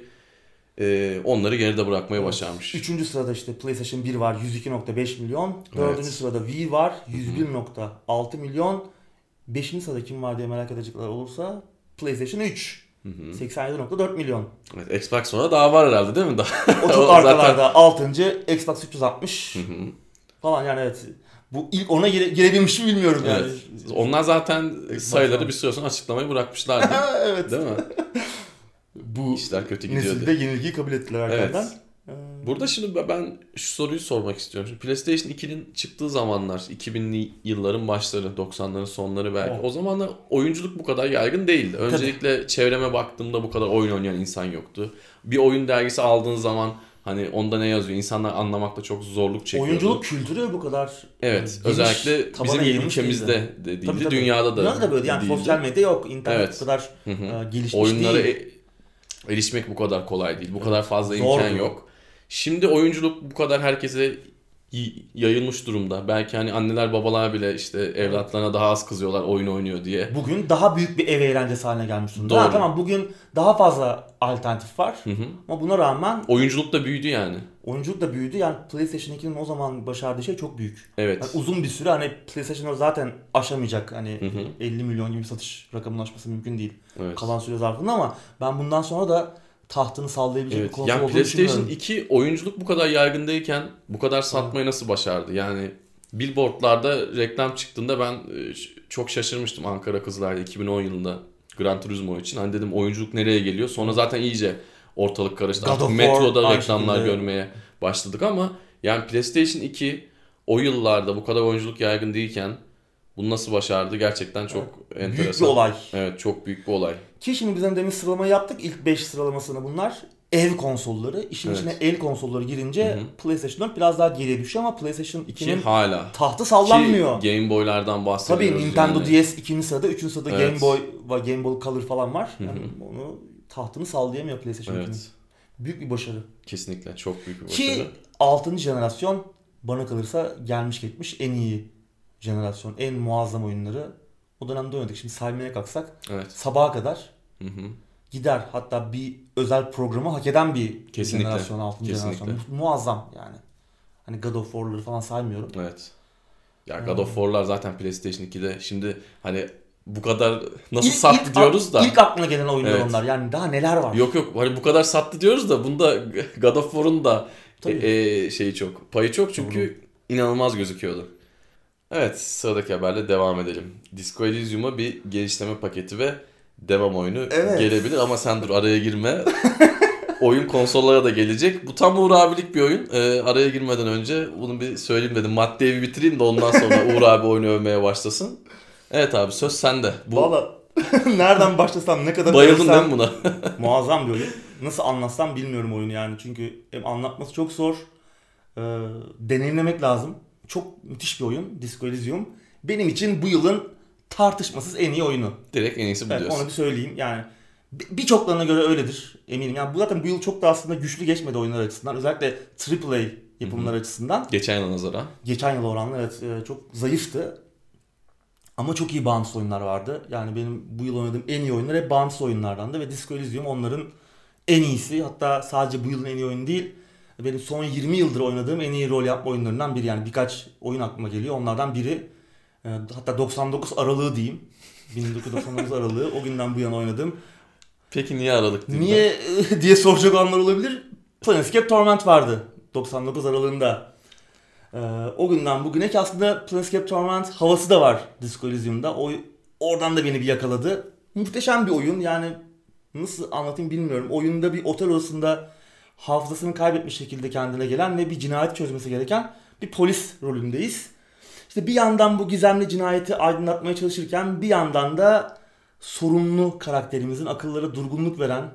e, onları geride bırakmayı başarmış. Üçüncü sırada işte PlayStation 1 var 102.5 milyon. Dördüncü Evet. sırada Wii var 101.6 milyon. Beşinci sırada kim var diye merak edecekler olursa PlayStation 3 Hı hı. 87.4 milyon. Evet, Xbox sonra daha var herhalde değil mi? Daha... O çok O zaten- arkalarda. Altıncı Xbox 360 Hı hı. falan yani evet. Bu ilk ona gire, girebilmiş mi bilmiyorum yani. evet. Onlar zaten sayıları bir süre sonra açıklamayı bırakmışlardı. evet. değil mi? Bu İşler kötü gidiyordu. nesilde yenilgiyi kabul ettiler Evet. arkadan. Ee, Burada şimdi ben şu soruyu sormak istiyorum. Şimdi PlayStation 2'nin çıktığı zamanlar 2000'li yılların başları, 90'ların sonları belki. Oh. O zamanlar oyunculuk bu kadar yaygın değildi. Öncelikle çevreme baktığımda bu kadar oyun oynayan insan yoktu. Bir oyun dergisi aldığın zaman hani onda ne yazıyor insanlar anlamakta çok zorluk çekiyordu. Oyunculuk kültürü bu kadar Evet, geniş özellikle bizim ülkemizde de değildi, Tabii, tabii. dünyada da Dünyada da böyle yani değildi. sosyal medya yok, internet Evet. kadar Hı hı. e, gelişmiş Oyunlara değil. Erişmek bu kadar kolay değil. Bu kadar fazla Zordu. imkan yok. Şimdi oyunculuk bu kadar herkese yayılmış durumda. Belki hani anneler babalar bile işte evlatlarına daha az kızıyorlar oyun oynuyor diye. Bugün daha büyük bir ev eğlencesi haline gelmiş durumda. Doğru. Ha, tamam bugün daha fazla alternatif var. Hı hı. Ama buna rağmen Oyunculuk da büyüdü yani. oyunculuk da büyüdü. Yani PlayStation 2'nin o zaman başardığı şey çok büyük. Evet. Yani uzun bir süre hani PlayStation zaten aşamayacak. Hani Hı hı. 50 milyon gibi satış rakamına aşması mümkün değil. Evet. Kalan süre zarfında ama ben bundan sonra da tahtını sallayabilecek bir Evet. konsol Yani olduğunu PlayStation düşünüyorum. 2 oyunculuk bu kadar yaygındayken bu kadar satmayı nasıl başardı? Yani billboardlarda reklam çıktığında ben e, çok şaşırmıştım Ankara Kızılay'da 2010 yılında Gran Turismo için. Hani dedim oyunculuk nereye geliyor? Sonra zaten iyice ortalık karıştı. Artık metroda reklamlar şekilde. görmeye başladık ama yani PlayStation 2 o yıllarda bu kadar oyunculuk yaygın değilken bunu nasıl başardı? Gerçekten çok enteresan. Büyük bir olay. Evet çok büyük bir olay. Ki şimdi biz hani demin sıralamayı yaptık. İlk 5 sıralamasını bunlar. Ev konsolları. İşin Evet. içine el konsolları girince Hı hı. PlayStation 4 biraz daha geriye düşüyor ama PlayStation Ki 2'nin hala. tahtı sallanmıyor. Ki Game Boy'lardan Tabii bahsediyoruz. Nintendo yani. DS ikinci sırada, üçüncü sırada Evet. Game Boy ve Game Boy Color falan var. Yani onu tahtını sallayamıyor PlayStation 2'nin. Evet. Büyük bir başarı. Kesinlikle çok büyük bir Ki başarı. 6. jenerasyon bana kalırsa gelmiş geçmiş en iyi jenerasyon, en muazzam oyunları o dönemde oynadık. Şimdi saymaya kalksak Evet. sabaha kadar Hı hı. gider. Hatta bir özel programı hak eden bir Kesinlikle. jenerasyon, 6. Kesinlikle. jenerasyon. Mu- Muazzam yani. Hani God of War'ları falan saymıyorum. Evet. Ya God of War'lar zaten PlayStation 2'de şimdi hani bu kadar nasıl İlk- sattı ilk- diyoruz da. İlk aklına gelen oyunlar Evet. onlar. Yani daha neler var? Yok yok hani bu kadar sattı diyoruz da bunda God of War'un da Tabii. e, e, şeyi çok. Payı çok çünkü inanılmaz gözüküyordu. Evet sıradaki haberle devam edelim. Disco Elysium'a bir geliştirme paketi ve devam oyunu Evet. gelebilir ama sen dur araya girme. oyun konsollara da gelecek. Bu tam Uğur abilik bir oyun. Ee, araya girmeden önce bunu bir söyleyeyim dedim. Maddeyi bir bitireyim de ondan sonra Uğur abi oyunu övmeye başlasın. Evet abi söz sende. Bu Valla nereden başlasam ne kadar bayıldın değil mi buna? Muazzam bir oyun. Nasıl anlatsam bilmiyorum oyunu yani. Çünkü hem anlatması çok zor. Ee, deneyimlemek lazım. Çok müthiş bir oyun. Disco Elysium. Benim için bu yılın tartışmasız en iyi oyunu. Direkt en iyisi bu Evet, diyorsun. onu bir söyleyeyim. Yani Birçoklarına göre öyledir eminim. Yani bu zaten bu yıl çok da aslında güçlü geçmedi oyunlar açısından. Özellikle AAA yapımlar Hı-hı. açısından. Geçen yıla nazaran. Geçen yıl oranla evet e, çok zayıftı. Ama çok iyi bağımsız oyunlar vardı. Yani benim bu yıl oynadığım en iyi oyunlar hep bağımsız oyunlardandı ve Disco Elysium onların en iyisi. Hatta sadece bu yılın en iyi oyunu değil. Benim son 20 yıldır oynadığım en iyi rol yapma oyunlarından biri. Yani birkaç oyun aklıma geliyor. Onlardan biri e, hatta 99 Aralığı diyeyim. 1999 Aralığı o günden bu yana oynadım. Peki niye Aralık Niye ben? diye soracak olanlar olabilir. Planescape Torment vardı 99 Aralığında. Ee, o günden bugüne ki aslında Planescape Torment havası da var Disco Elysium'da. O, oradan da beni bir yakaladı. Muhteşem bir oyun yani nasıl anlatayım bilmiyorum. Oyunda bir otel odasında hafızasını kaybetmiş şekilde kendine gelen ve bir cinayet çözmesi gereken bir polis rolündeyiz. İşte bir yandan bu gizemli cinayeti aydınlatmaya çalışırken bir yandan da sorunlu karakterimizin akıllara durgunluk veren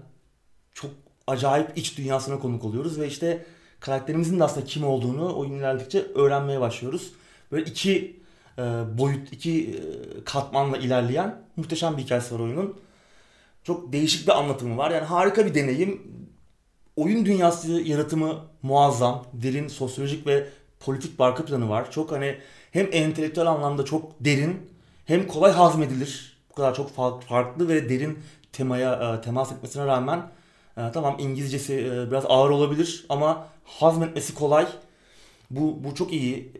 çok acayip iç dünyasına konuk oluyoruz ve işte karakterimizin de aslında kim olduğunu oyun ilerledikçe öğrenmeye başlıyoruz. Böyle iki e, boyut, iki e, katmanla ilerleyen muhteşem bir hikayesi var oyunun. Çok değişik bir anlatımı var. Yani harika bir deneyim. Oyun dünyası yaratımı muazzam. Derin sosyolojik ve politik bir arka planı var. Çok hani hem entelektüel anlamda çok derin hem kolay hazmedilir. Bu kadar çok farklı ve derin temaya e, temas etmesine rağmen e, tamam İngilizcesi e, biraz ağır olabilir ama hazmetmesi kolay. Bu, bu çok iyi.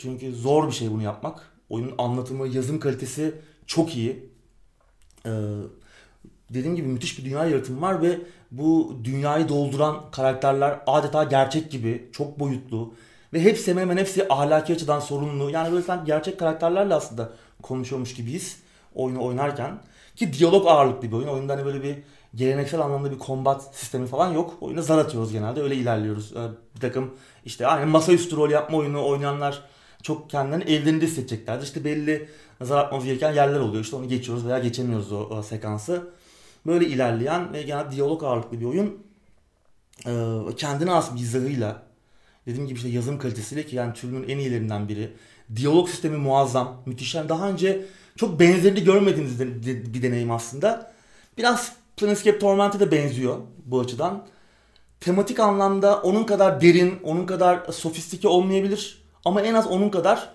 Çünkü zor bir şey bunu yapmak. Oyunun anlatımı, yazım kalitesi çok iyi. Dediğim gibi müthiş bir dünya yaratımı var ve bu dünyayı dolduran karakterler adeta gerçek gibi, çok boyutlu. Ve hepsi hemen hepsi ahlaki açıdan sorunlu. Yani böyle sanki gerçek karakterlerle aslında konuşuyormuş gibiyiz oyunu oynarken. Ki diyalog ağırlıklı bir oyun. Oyunda hani böyle bir geleneksel anlamda bir kombat sistemi falan yok. Oyuna zar atıyoruz genelde. Öyle ilerliyoruz. Ee, bir takım işte aynı masaüstü rol yapma oyunu oynayanlar çok kendilerini evlerinde hissedeceklerdir. İşte belli zar atmamız gereken yerler oluyor. İşte onu geçiyoruz veya geçemiyoruz o, o sekansı. Böyle ilerleyen ve genel diyalog ağırlıklı bir oyun. Ee, kendine has mizahıyla dediğim gibi işte yazım kalitesiyle ki yani türünün en iyilerinden biri. Diyalog sistemi muazzam, müthiş. Yani daha önce çok benzerini görmediğiniz bir deneyim aslında. Biraz Planescape Torment'e de benziyor bu açıdan. Tematik anlamda onun kadar derin, onun kadar sofistike olmayabilir. Ama en az onun kadar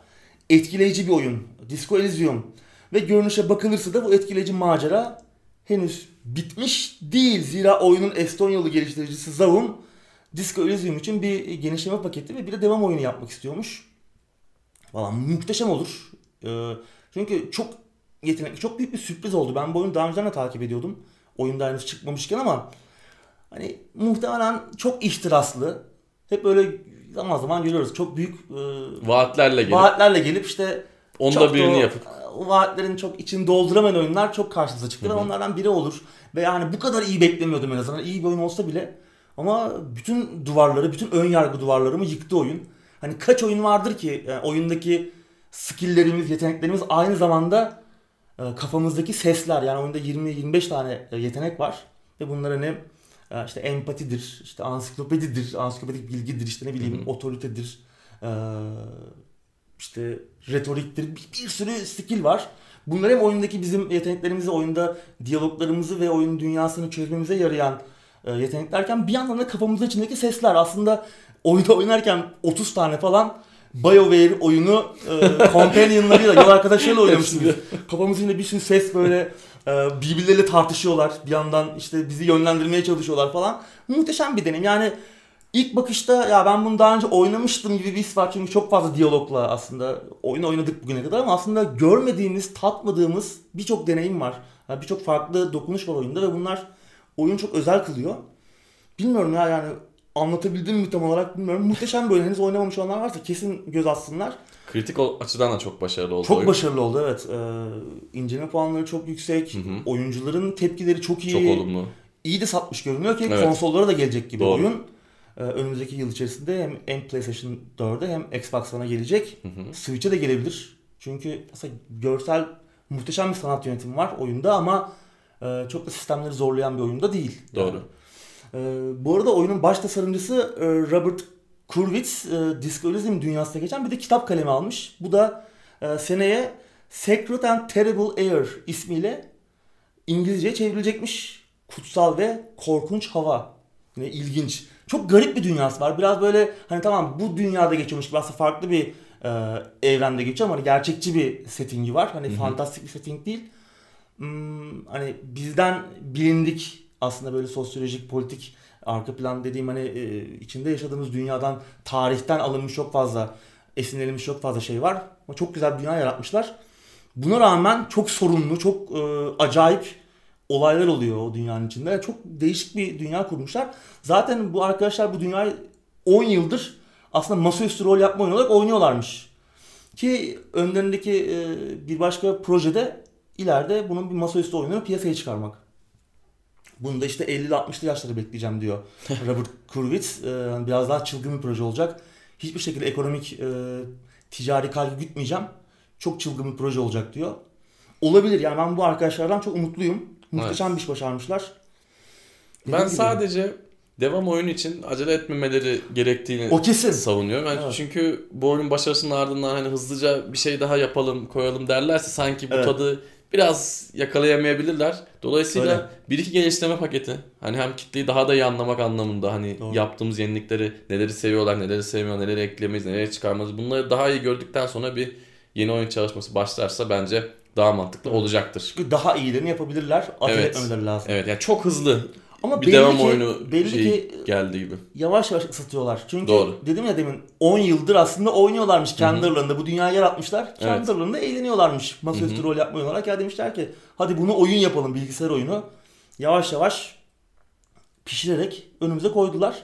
etkileyici bir oyun. Disco Elysium. Ve görünüşe bakılırsa da bu etkileyici macera henüz bitmiş değil. Zira oyunun Estonyalı geliştiricisi Zavum Disco Elysium için bir genişleme paketi ve bir de devam oyunu yapmak istiyormuş. Valla muhteşem olur. Ee, çünkü çok yetenekli, çok büyük bir sürpriz oldu. Ben bu oyunu daha önceden de takip ediyordum oyunda henüz çıkmamışken ama hani muhtemelen çok ihtiraslı. Hep böyle zaman zaman görüyoruz. Çok büyük e, vaatlerle gelip vaatlerle gelip işte onda birini yapıp o vaatlerin çok için dolduramayan oyunlar çok karşımıza çıktı. Hı-hı. onlardan biri olur. Ve yani bu kadar iyi beklemiyordum en azından. İyi bir oyun olsa bile ama bütün duvarları, bütün ön yargı duvarlarımı yıktı oyun. Hani kaç oyun vardır ki yani oyundaki skilllerimiz, yeteneklerimiz aynı zamanda e, kafamızdaki sesler yani oyunda 20-25 tane e, yetenek var ve bunlara ne e, işte empatidir, işte ansiklopedidir, ansiklopedik bilgidir, işte ne bileyim Hı-hı. otoritedir, işte retoriktir, bir, bir sürü skill var. Bunlar hem oyundaki bizim yeteneklerimizi, oyunda diyaloglarımızı ve oyun dünyasını çözmemize yarayan yeteneklerken bir yandan da kafamızın içindeki sesler. Aslında oyunda oynarken 30 tane falan BioWare oyunu e, companionlarıyla, yol arkadaşlarıyla oynamışsınız. Kafamızın içinde bir sürü ses böyle e, birbirleriyle tartışıyorlar. Bir yandan işte bizi yönlendirmeye çalışıyorlar falan. Muhteşem bir deneyim. Yani ilk bakışta ya ben bunu daha önce oynamıştım gibi bir his var. Çünkü çok fazla diyalogla aslında oyun oynadık bugüne kadar ama aslında görmediğimiz, tatmadığımız birçok deneyim var. Yani birçok farklı dokunuş var oyunda ve bunlar oyunu çok özel kılıyor. Bilmiyorum ya yani anlatabildim mi tam olarak bilmiyorum. Muhteşem bir oyun. Henüz oynamamış olanlar varsa kesin göz atsınlar. Kritik açıdan da çok başarılı oldu. Çok oyun. başarılı oldu evet. Ee, inceleme puanları çok yüksek. Hı hı. Oyuncuların tepkileri çok iyi. Çok olumlu. İyi de satmış görünüyor ki evet. konsollara da gelecek gibi Doğru. oyun. Ee, önümüzdeki yıl içerisinde hem, hem PlayStation 4'e hem Xbox One'a gelecek. Hı hı. Switch'e de gelebilir. Çünkü mesela görsel muhteşem bir sanat yönetimi var oyunda ama e, çok da sistemleri zorlayan bir oyunda değil. Doğru. Yani. E, bu arada oyunun baş tasarımcısı e, Robert Kurwitz e, Disco Elysium dünyasına geçen bir de kitap kalemi almış. Bu da e, seneye Sacred and Terrible Air ismiyle İngilizceye çevrilecekmiş. kutsal ve korkunç hava. Yine ilginç. Çok garip bir dünyası var. Biraz böyle hani tamam bu dünyada geçiyormuş gibi aslında farklı bir e, evrende geçiyor ama hani gerçekçi bir settingi var. Hani Hı hı. fantastik bir setting değil. Hmm, hani bizden bilindik aslında böyle sosyolojik, politik arka plan dediğim hani e, içinde yaşadığımız dünyadan, tarihten alınmış çok fazla, esinlenilmiş çok fazla şey var. Ama çok güzel bir dünya yaratmışlar. Buna rağmen çok sorunlu, çok e, acayip olaylar oluyor o dünyanın içinde. Çok değişik bir dünya kurmuşlar. Zaten bu arkadaşlar bu dünyayı 10 yıldır aslında masaüstü rol yapma oyunu olarak oynuyorlarmış. Ki önlerindeki e, bir başka projede ileride bunun bir masaüstü oyununu piyasaya çıkarmak. Bunu da işte 50-60'lı yaşları bekleyeceğim diyor Robert Kurwitz. E, biraz daha çılgın bir proje olacak. Hiçbir şekilde ekonomik, e, ticari kaygı gütmeyeceğim. Çok çılgın bir proje olacak diyor. Olabilir yani ben bu arkadaşlardan çok umutluyum. Muhteşem bir iş başarmışlar. Dediğim Ben gibi. sadece devam oyunu için acele etmemeleri gerektiğini O kesin. savunuyorum. Yani Evet. Çünkü bu oyunun başarısının ardından hani hızlıca bir şey daha yapalım, koyalım derlerse sanki bu Evet. tadı biraz yakalayamayabilirler. Dolayısıyla Öyle. bir iki geliştirme paketi. Hani hem kitleyi daha da iyi anlamak anlamında hani Doğru. yaptığımız yenilikleri neleri seviyorlar, neleri sevmiyor, neleri eklemeyiz, neleri çıkarmalıyız. Bunları daha iyi gördükten sonra bir yeni oyun çalışması başlarsa bence daha mantıklı olacaktır. Çünkü daha iyilerini yapabilirler. Acele Evet. etmemeleri lazım. Evet yani çok hızlı Ama bir belli devam ki, oyunu belli şey ki geldi gibi. yavaş yavaş ısıtıyorlar. Çünkü Doğru. dedim ya demin 10 yıldır aslında oynuyorlarmış kendi aralarında. Bu dünyayı yaratmışlar. Kendi Evet. aralarında eğleniyorlarmış. Masaüstü rol yapma olarak. Ya demişler ki hadi bunu oyun yapalım bilgisayar oyunu. Yavaş yavaş pişirerek önümüze koydular.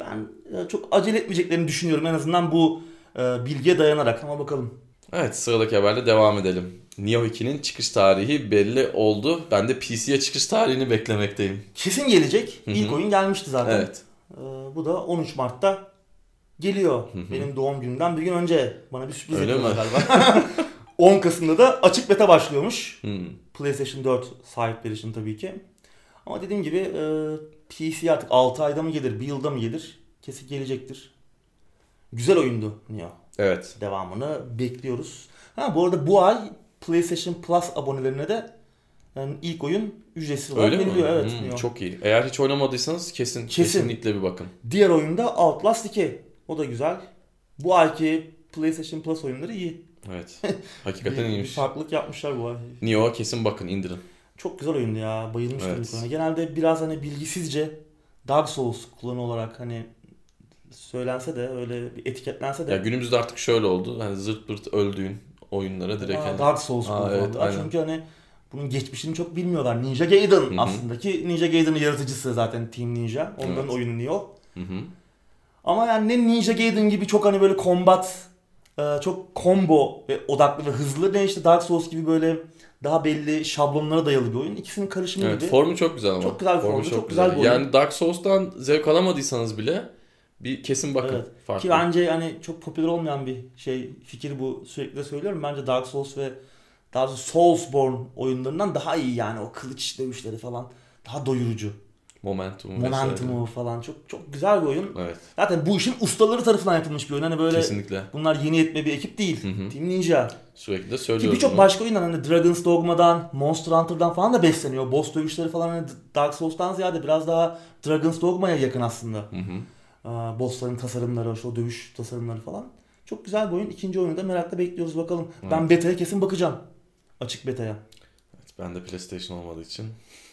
Ben e, çok acele etmeyeceklerini düşünüyorum en azından bu e, bilgiye dayanarak ama bakalım. Evet sıradaki haberle devam edelim. Neo 2'nin çıkış tarihi belli oldu. Ben de PC'ye çıkış tarihini beklemekteyim. Kesin gelecek. Hı hı. İlk oyun gelmişti zaten. Evet. Ee, bu da 13 Mart'ta geliyor. Hı hı. Benim doğum günümden bir gün önce. Bana bir sürpriz Öyle mi? galiba. 10 Kasım'da da açık beta başlıyormuş. Hmm. PlayStation 4 sahipleri için tabii ki. Ama dediğim gibi e, PC artık 6 ayda mı gelir, bir yılda mı gelir? Kesin gelecektir. Güzel oyundu Neo. Evet. Devamını bekliyoruz. Ha bu arada bu ay PlayStation Plus abonelerine de yani ilk oyun ücretsiz olarak Öyle mi? veriliyor. Evet. Hmm, çok iyi. Eğer hiç oynamadıysanız kesin, Kesin. kesinlikle bir bakın. Diğer oyunda Outlast 2. O da güzel. Bu ayki PlayStation Plus oyunları iyi. Evet. Hakikaten bir, bir iyiymiş. farklılık yapmışlar bu ay. Neo kesin bakın indirin. Çok güzel oyundu ya. Bayılmıştım Evet. oyuna. Genelde biraz hani bilgisizce Dark Souls kullanı olarak hani söylense de öyle bir etiketlense de Ya günümüzde artık şöyle oldu. Hani zırt pırt öldüğün oyunlara direkt Aa, hani Dark Souls Aa, evet, aynen. Çünkü hani bunun geçmişini çok bilmiyorlar. Ninja Gaiden hı. aslında ki Ninja Gaiden'ın yaratıcısı zaten Team Ninja. Onların Evet. oyunu hı. Ama yani ne Ninja Gaiden gibi çok hani böyle combat, e, çok combo ve odaklı ve hızlı ne işte Dark Souls gibi böyle daha belli şablonlara dayalı bir oyun. İkisinin karışımı Evet, gibi. formu çok güzel ama. Çok güzel bir Formu formu, çok güzel bir oyun. Yani Dark Souls'tan zevk alamadıysanız bile bir kesin bakın. Evet. Farklı. Ki bence hani çok popüler olmayan bir şey fikir bu sürekli de söylüyorum. Bence Dark Souls ve daha doğrusu Soulsborne oyunlarından daha iyi yani o kılıç dövüşleri falan daha doyurucu. Momentum vesaire. Momentumu falan çok çok güzel bir oyun. Evet. Zaten bu işin ustaları tarafından yapılmış bir oyun. Hani böyle Kesinlikle. bunlar yeni yetme bir ekip değil. Hı hı. Team Ninja. Sürekli de Ki söylüyorum. birçok bunu. başka oyundan hani Dragon's Dogma'dan, Monster Hunter'dan falan da besleniyor. Boss dövüşleri falan hani Dark Souls'tan ziyade biraz daha Dragon's Dogma'ya yakın aslında. Hı hı. Bossların tasarımları, işte o dövüş tasarımları falan. Çok güzel bir oyun. İkinci oyunu da merakla bekliyoruz bakalım. Ben Evet. beta'ya kesin bakacağım. Açık beta'ya. Evet, ben de PlayStation olmadığı için.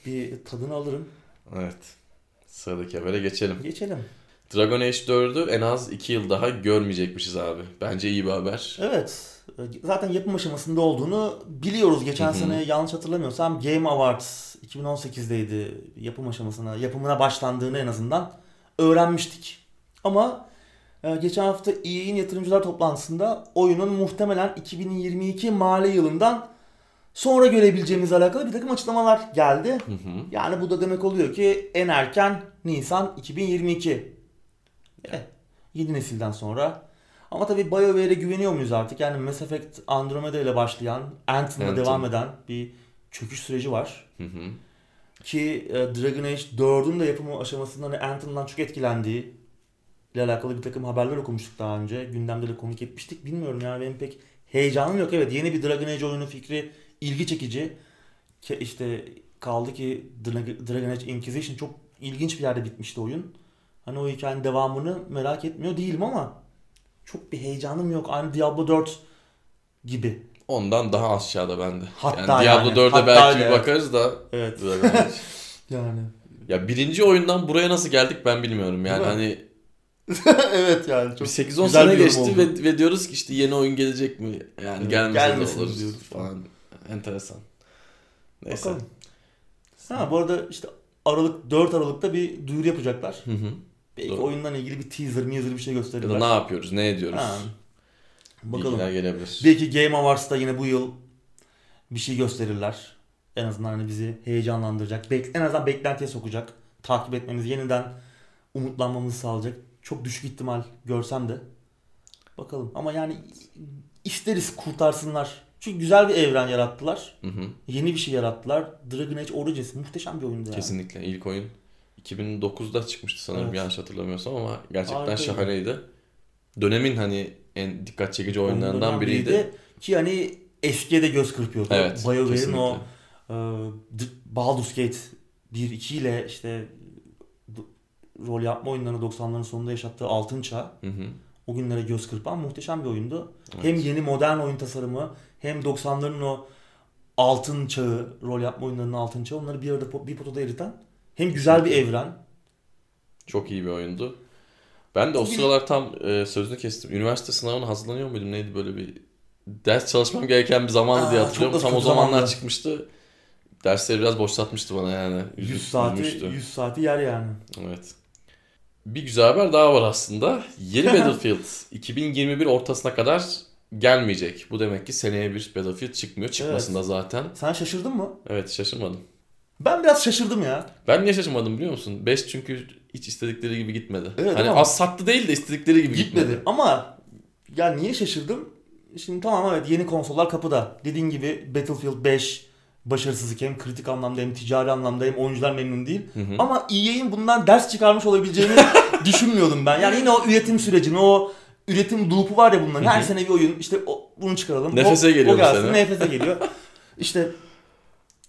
Bir tadını alırım. Evet. Sıradaki habere geçelim. Geçelim. Dragon Age 4'ü en az 2 yıl daha görmeyecekmişiz abi. Bence iyi bir haber. Evet. Zaten yapım aşamasında olduğunu biliyoruz. Geçen sene yanlış hatırlamıyorsam Game Awards 2018'deydi yapım aşamasına, yapımına başlandığını en azından öğrenmiştik. Ama e, geçen hafta EA'in yatırımcılar toplantısında oyunun muhtemelen 2022 mali yılından sonra görebileceğimizle alakalı bir takım açıklamalar geldi. Hı hı. Yani bu da demek oluyor ki en erken Nisan 2022. Eh, yeni nesilden sonra. Ama tabii BioWare'e güveniyor muyuz artık? Yani Mass Effect Andromeda ile başlayan, Anthem'la Anthem. devam eden bir çöküş süreci var. Hı hı. Ki e, Dragon Age 4'ün de yapımı aşamasında hani Anthem'dan çok etkilendiği ile alakalı bir takım haberler okumuştuk daha önce. Gündemde de konuk etmiştik. Bilmiyorum yani benim pek heyecanım yok. Evet yeni bir Dragon Age oyunu fikri ilgi çekici. Ke- işte kaldı ki Dra- Dragon Age Inquisition çok ilginç bir yerde bitmişti oyun. Hani o hikayenin devamını merak etmiyor değilim ama çok bir heyecanım yok. Aynı Diablo 4 gibi. Ondan daha aşağıda bende. Hatta yani Diablo yani, 4'e hatta belki öyle, bir bakarız da Evet. Yani. ya birinci oyundan buraya nasıl geldik ben bilmiyorum. Yani hani evet yani çok 8-10 güzel sene geçti oldu. ve, ve diyoruz ki işte yeni oyun gelecek mi? Yani Evet, gelmese de olur diyoruz falan. Enteresan. Neyse. Bakalım. Ha bu arada işte Aralık 4 Aralık'ta bir duyuru yapacaklar. Hı hı. Belki Doğru. oyundan ilgili bir teaser, teaser bir şey Ya gösterirler. da ne yapıyoruz, ne ediyoruz? Ha. Bakalım. Bilgiler gelebilir. Belki Game Awards'ta yine bu yıl bir şey gösterirler. En azından hani bizi heyecanlandıracak. En azından beklentiye sokacak. Takip etmemizi yeniden umutlanmamızı sağlayacak. Çok düşük ihtimal görsem de. Bakalım. Ama yani isteriz kurtarsınlar. Çünkü güzel bir evren yarattılar. Hı hı. Yeni bir şey yarattılar. Dragon Age Origins muhteşem bir oyundu yani. Kesinlikle ilk oyun 2009'da çıkmıştı sanırım Evet. yanlış hatırlamıyorsam ama gerçekten Harikaydı. şahaneydi. Dönemin hani en dikkat çekici oyunlarından Oyunlardan biriydi. Ki hani eskiye de göz kırpıyordu. Evet, BioWare'in o e, Baldur's Gate 1-2 ile işte rol yapma oyunlarını 90'ların sonunda yaşattığı altın çağ Hı hı. o günlere göz kırpan muhteşem bir oyundu. Evet. Hem yeni modern oyun tasarımı hem 90'ların o altın çağı, rol yapma oyunlarının altın çağı onları bir arada bir potada eriten hem güzel bir evren. Çok iyi bir oyundu. Ben de o sıralar tam e, sözünü kestim. Üniversite sınavına hazırlanıyor muydum? Neydi böyle bir ders çalışmam gereken bir zamandı diye Aa, hatırlıyorum. çok da Tam o zamanlar zamandı. çıkmıştı. Dersleri biraz boşlatmıştı bana yani. Üzü- 100 saati üzmüştü. 100 saati yer yani. Evet. Bir güzel haber daha var aslında. Yeni Battlefield 2021 ortasına kadar gelmeyecek. Bu demek ki seneye bir Battlefield çıkmıyor. Çıkmasın da zaten. Sen şaşırdın mı? Evet şaşırmadım. Ben biraz şaşırdım ya. Ben niye şaşırmadım biliyor musun? 5 çünkü hiç istedikleri gibi gitmedi. Evet, hani az sattı değil de istedikleri gibi gitmedi. Gitmedi. Ama ya niye şaşırdım? Şimdi tamam evet yeni konsollar kapıda. Dediğin gibi Battlefield 5 başarısızlık hem kritik anlamda hem ticari anlamda hem oyuncular memnun değil. Hı hı. Ama EA'in bundan ders çıkarmış olabileceğini düşünmüyordum ben. Yani yine o üretim sürecini, o üretim loop'u var ya bunların. Her Hı sene bir oyun işte o, bunu çıkaralım. Nefese o, geliyor o gelsin, sene. Nefese geliyor. İşte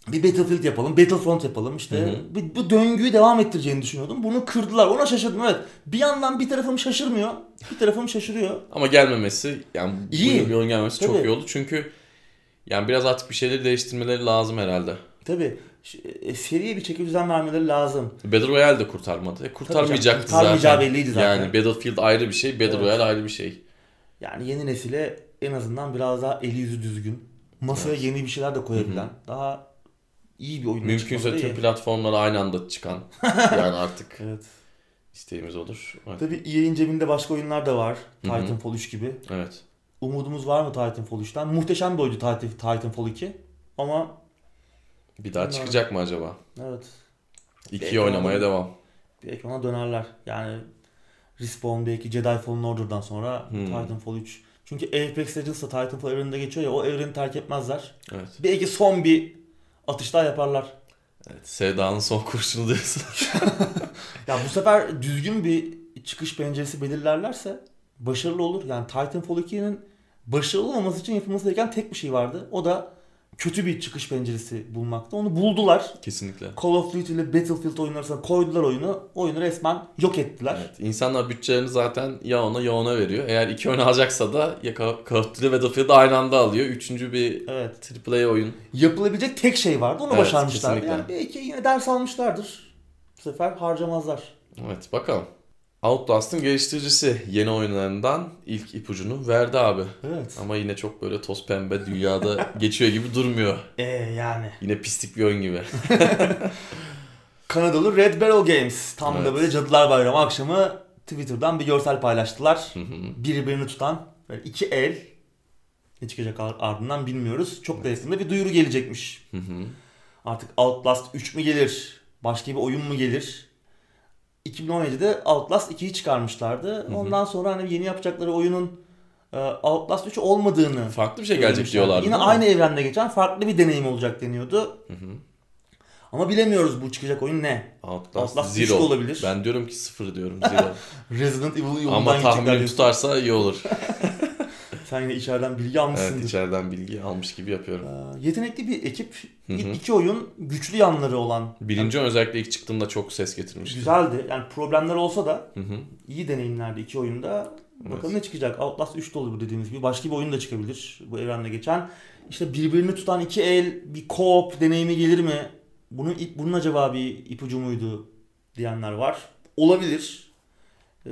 bir Battlefield yapalım, Battlefront yapalım işte. Hı hı. Bu, bu döngüyü devam ettireceğini düşünüyordum. Bunu kırdılar. Ona şaşırdım evet. Bir yandan bir tarafım şaşırmıyor, bir tarafım şaşırıyor. Ama gelmemesi yani İyi. bu yıl bir oyun gelmemesi çok Tabii. iyi oldu. Çünkü yani biraz artık bir şeyleri değiştirmeleri lazım herhalde. Tabii e, seriye bir çeki düzen vermeleri lazım. Battle Royale de kurtarmadı. E, kurtarmayacaktı kurtarmayacağı zaten. belliydi zaten. Yani Battlefield ayrı bir şey, Battle Evet. Royale ayrı bir şey. Yani yeni nesile en azından biraz daha eli yüzü düzgün, masaya Evet. yeni bir şeyler de koyabilen, daha iyi bir oyun Mümkünse tüm platformlara aynı anda çıkan yani artık Evet. isteğimiz olur. Evet. Tabii EA'in cebinde başka oyunlar da var. Titanfall 3 gibi. evet. Umudumuz var mı Titanfall 3'ten? Muhteşem bir oyundu Titan- Titanfall 2. Ama Bir daha Bilmiyorum. çıkacak mı acaba? evet İkiyi oynamaya olabilir. devam. belki ona dönerler. Yani Respawn belki Jedi Fallen Order'dan sonra Hmm. Titanfall 3. Çünkü Apex Legends da Titanfall evreninde geçiyor ya o evreni terk etmezler. Evet. Belki son bir atış daha yaparlar. evet. Sevda'nın son kurşunu diyorsun. Ya bu sefer düzgün bir çıkış penceresi belirlerlerse başarılı olur. Yani Titanfall 2'nin başarılı olmaması için yapılması gereken tek bir şey vardı. O da kötü bir çıkış penceresi bulmakta. Onu buldular. Kesinlikle. Call of Duty ile Battlefield oyunları arasında koydular oyunu. Oyunu resmen yok ettiler. Evet. İnsanlar bütçelerini zaten ya ona ya ona veriyor. Eğer iki oyun alacaksa da ya Call of Duty ve Battlefield'ı aynı anda alıyor. Üçüncü bir Evet. AAA oyun. Yapılabilecek tek şey vardı. Onu Evet, başarmışlar. kesinlikle. Yani belki yine ders almışlardır. Bu sefer harcamazlar. Evet bakalım. Outlast'ın geliştiricisi yeni oyunlarından ilk ipucunu verdi abi. Evet. Ama yine çok böyle toz pembe dünyada geçiyor gibi durmuyor. Ee yani. Yine pislik bir oyun gibi. Kanadalı Red Barrel Games. Tam da Evet. böyle Cadılar Bayramı akşamı Twitter'dan bir görsel paylaştılar. Hı hı. Birbirini tutan böyle iki el. Ne çıkacak ar- ardından bilmiyoruz. Çok da yakında bir duyuru gelecekmiş. Hı hı. Artık Outlast 3 mü gelir? Başka bir oyun mu gelir? 2017'de Outlast 2'yi çıkarmışlardı. hı. Ondan sonra hani yeni yapacakları oyunun e, Outlast 3 olmadığını Farklı bir şey gelecek diyorlardı. Yine aynı evrende geçen farklı bir deneyim olacak deniyordu. Hı hı. Ama bilemiyoruz bu çıkacak oyun ne? Outlast, Outlast 3 de Zero. olabilir. Ben diyorum ki sıfır diyorum Zero. Resident Evil yolundan Ama tahminim tutarsa iyi olur. Sen yine içeriden bilgi almışsındır. Evet içeriden bilgi almış gibi yapıyorum. Ee, yetenekli bir ekip. Hı hı. İlk iki oyun güçlü yanları olan. Birinci oyun özellikle ilk çıktığında çok ses getirmişti. Güzeldi. Yani problemler olsa da Hı hı. iyi deneyimlerdi iki oyunda. Bakalım Evet. ne çıkacak. Outlast 3 de olur bu dediğimiz gibi. Başka bir oyun da çıkabilir bu evrende geçen. İşte birbirini tutan iki el bir co-op deneyimi gelir mi? Bunun, bunun acaba bir ipucu muydu diyenler var. Olabilir. Ee,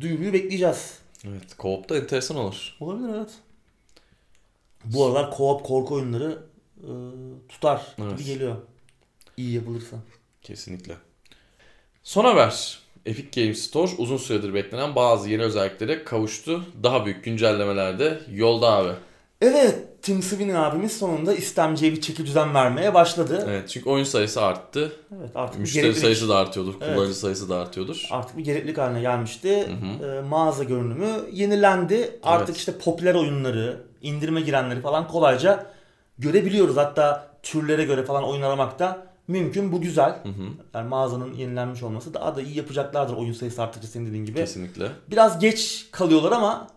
duyuruyu bekleyeceğiz. Evet. Co-op da enteresan olur. Olabilir evet. Bu aralar co-op korku oyunları e, tutar Evet. gibi geliyor. İyi yapılırsa. Kesinlikle. Son haber. Epic Games Store uzun süredir beklenen bazı yeni özelliklere kavuştu. Daha büyük güncellemelerde yolda abi. Evet Tim Sweeney abimiz sonunda istemciye bir çeki düzen vermeye başladı. Evet çünkü oyun sayısı arttı. Evet artık Müşteri gereklilik, sayısı da artıyordur. Evet. Kullanıcı sayısı da artıyordur. artık bir gereklilik haline gelmişti. Hı Ee, mağaza görünümü yenilendi. Artık Evet. işte popüler oyunları, indirime girenleri falan kolayca görebiliyoruz. Hatta türlere göre falan oyun aramak da mümkün. Bu güzel. Hı hı. Yani mağazanın yenilenmiş olması daha da iyi yapacaklardır oyun sayısı arttıkça senin dediğin gibi. Kesinlikle. Biraz geç kalıyorlar ama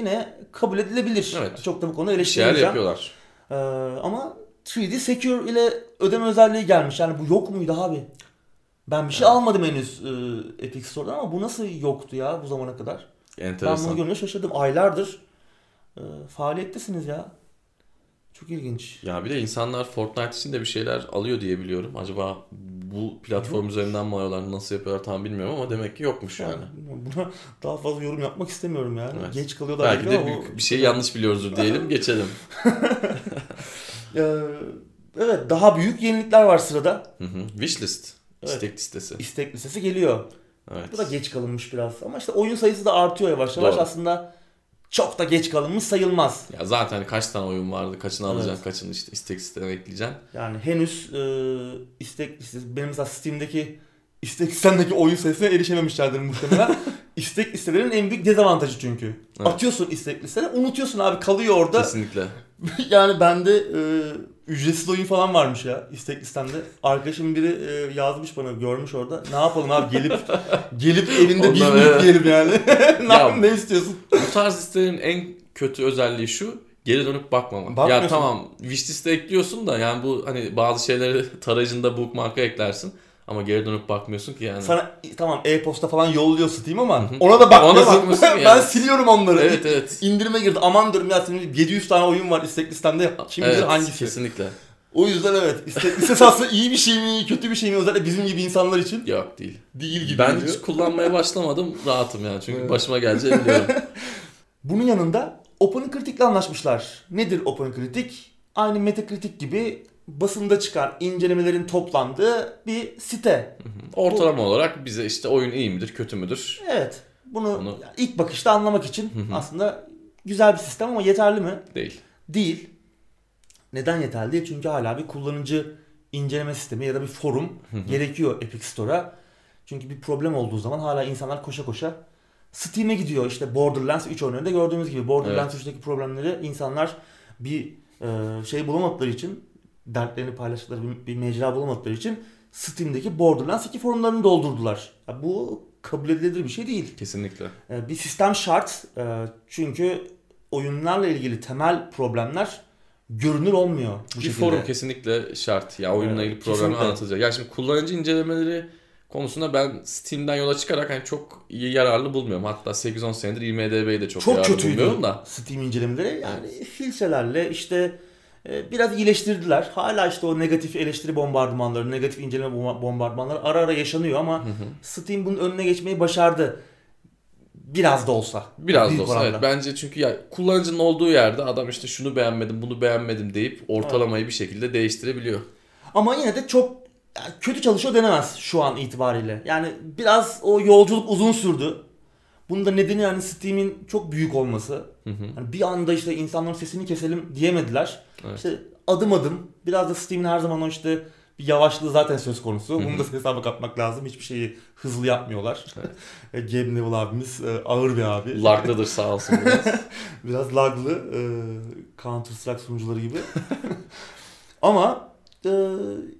yine kabul edilebilir. Evet. Çok da bu konuda eleştirmeyeceğim. yapıyorlar. Ee, ama 3D Secure ile ödeme özelliği gelmiş. Yani bu yok muydu abi? Ben bir şey Evet. almadım henüz e, Epic Store'dan ama bu nasıl yoktu ya bu zamana kadar? Ben bunu Enteresan. görünce şaşırdım. Aylardır e, faaliyettesiniz ya. Çok ilginç. Ya bir de insanlar Fortnite için de bir şeyler alıyor diye biliyorum. Acaba bu platform üzerinden mi alıyorlar, nasıl yapıyorlar tam bilmiyorum ama demek ki yokmuş yani. Yani buna daha fazla yorum yapmak istemiyorum yani. Evet. Geç kalıyorlar. Belki de o- bir şey yanlış biliyoruzdur diyelim geçelim. Ee, evet daha büyük yenilikler var sırada. Hı hı. Wishlist. Evet. İstek listesi. İstek listesi geliyor. Evet. Bu da geç kalınmış biraz. Ama işte oyun sayısı da artıyor yavaş yavaş. Doğru. Aslında çok da geç kalınmış sayılmaz. Ya zaten kaç tane oyun vardı, kaçını Evet. alacaksın, kaçını işte istek listene ekleyeceksin. Yani henüz e, istek listesi, benim mesela Steam'deki istek listemdeki oyun sayısına erişememişlerdir muhtemelen. istek listelerinin en büyük dezavantajı çünkü. Evet. Atıyorsun istek listene, unutuyorsun abi kalıyor orada. Kesinlikle. yani bende e, ücretsiz oyun falan varmış ya istek listemde. Arkadaşım biri e, yazmış bana görmüş orada. Ne yapalım abi gelip gelip evinde bir evet. yiyelim yani. ne, Ya- ne istiyorsun? Bu tarz listelerin en kötü özelliği şu. Geri dönüp bakmamak. Bakmıyorsun. Ya tamam wishlist'e ekliyorsun da yani bu hani bazı şeyleri tarayıcında bookmark'a eklersin. Ama geri dönüp bakmıyorsun ki yani. Sana tamam e-posta falan yolluyor Steam ama ona da bakmıyor. Ona bak. bakmıyorsun ben yani. siliyorum onları. Evet evet. İndirime girdi. Aman diyorum ya senin 700 tane oyun var istek listemde. Kim bilir evet, hangisi? Kesinlikle. O yüzden evet. İstek listesi aslında iyi bir şey mi, kötü bir şey mi? Özellikle bizim gibi insanlar için Yok değil. değil gibi Ben geliyor. hiç kullanmaya başlamadım. Rahatım yani. Çünkü Evet. başıma geleceğini biliyorum. Bunun yanında OpenCritic'le anlaşmışlar. Nedir OpenCritic? Aynı Metacritic gibi basında çıkan incelemelerin toplandığı bir site. Ortalama olarak bize işte oyun iyi midir, kötü müdür? Evet. Bunu Onu- yani ilk bakışta anlamak için Hı hı. aslında güzel bir sistem ama yeterli mi? Değil. Değil. Neden yeterli değil? Çünkü hala bir kullanıcı inceleme sistemi ya da bir forum gerekiyor Epic Store'a. Çünkü bir problem olduğu zaman hala insanlar koşa koşa Steam'e gidiyor. İşte Borderlands 3 örneğinde gördüğümüz gibi Borderlands 3'teki problemleri insanlar bir e, şey bulamadıkları için dertlerini paylaştıkları bir, bir mecra bulamadıkları için Steam'deki Borderlands 2 forumlarını doldurdular. Ya bu kabul edilebilir bir şey değil. Kesinlikle. E, Bir sistem şart E, çünkü oyunlarla ilgili temel problemler görünür olmuyor bu bir şekilde. forum kesinlikle şart. Ya oyunla ilgili programı kesinlikle. anlatılacak. Ya şimdi kullanıcı incelemeleri konusunda ben Steam'den yola çıkarak hani çok yararlı bulmuyorum. Hatta 8-10 senedir IMDb'yi de çok, Çok yararlı kötüydü bulmuyorum da. Steam incelemeleri. Yani filtrelerle işte biraz iyileştirdiler. Hala işte o negatif eleştiri bombardımanları, negatif inceleme bomba- bombardımanları ara ara yaşanıyor ama Steam bunun önüne geçmeyi başardı. Biraz da olsa. Biraz da olsa oranda. evet. Bence çünkü ya kullanıcının olduğu yerde adam işte şunu beğenmedim, bunu beğenmedim deyip ortalamayı bir şekilde değiştirebiliyor. Ama yine de çok yani kötü çalışıyor denemez şu an itibariyle. Yani biraz o yolculuk uzun sürdü. Bunun da nedeni yani Steam'in çok büyük olması. Hı hı. Yani bir anda işte insanların sesini keselim diyemediler. Evet. İşte adım adım biraz da Steam'in her zaman o işte bir yavaşlığı zaten söz konusu. Bunu da hesaba katmak lazım. Hiçbir şeyi hızlı yapmıyorlar. E, Gabe Neville abimiz e, ağır bir abi. Lag'dadır sağ olsun biraz. Biraz laglı. e, Counter Strike sunucuları gibi. Ama e,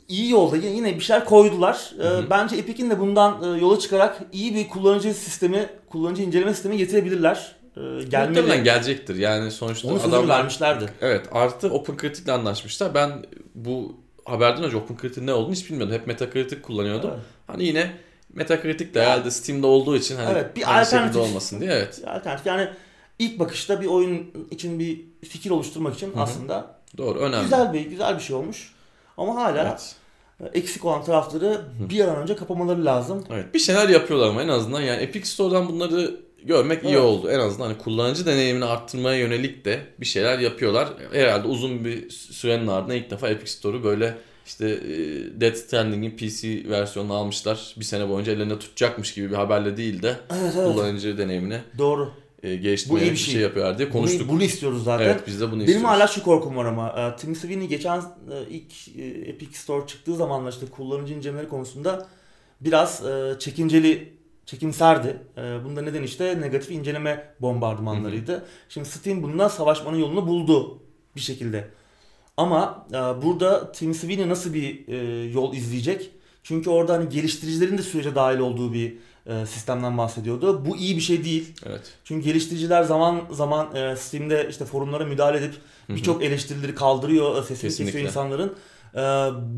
iyi yolda yine bir şeyler koydular. E, Hı hı. Bence Epic'in de bundan e, yola çıkarak iyi bir kullanıcı sistemi, kullanıcı inceleme sistemi getirebilirler. e, gelmeli. Muhtemelen gelecektir. Yani sonuçta Onun adamlar vermişlerdi. Evet artı OpenCritic'le anlaşmışlar. Ben bu haberden önce OpenCritic'in ne olduğunu hiç bilmiyordum. Hep Metacritic kullanıyordum. Evet. Hani yine Metacritic de herhalde Steam'de olduğu için hani Evet, bir aynı şekilde alternatif. olmasın diye evet. Alternatif yani ilk bakışta bir oyun için bir fikir oluşturmak için hı. aslında Doğru önemli. güzel bir güzel bir şey olmuş. Ama hala Evet. eksik olan tarafları bir an önce kapamaları lazım. evet. Bir şeyler yapıyorlar ama en azından yani Epic Store'dan bunları görmek iyi Evet. oldu. En azından hani kullanıcı deneyimini arttırmaya yönelik de bir şeyler yapıyorlar. Herhalde uzun bir sürenin ardından ilk defa Epic Store'u böyle işte e, Death Stranding'in PC versiyonunu almışlar. Bir sene boyunca ellerinde tutacakmış gibi bir haberle değil de Evet evet. kullanıcı deneyimini E, e, geliştirmeye Bu iyi bir şey. şey. yapıyorlar diye konuştuk. Bunu, bunu istiyoruz zaten. Evet biz de bunu Benim istiyoruz. hala şu korkum var ama e, Tim Sweeney geçen e, ilk e, Epic Store çıktığı zamanlar işte kullanıcı incelemeleri konusunda biraz çekinceli, çekimserdi. Bunda neden işte negatif inceleme bombardımanlarıydı. Şimdi Steam bundan savaşmanın yolunu buldu bir şekilde. Ama burada Tim Sweeney nasıl bir yol izleyecek? Çünkü orada hani geliştiricilerin de sürece dahil olduğu bir sistemden bahsediyordu. Bu iyi bir şey değil. Evet. Çünkü geliştiriciler zaman zaman e, Steam'de işte forumlara müdahale edip Hı hı. birçok eleştirileri kaldırıyor, e, sesini Kesinlikle. kesiyor insanların. E,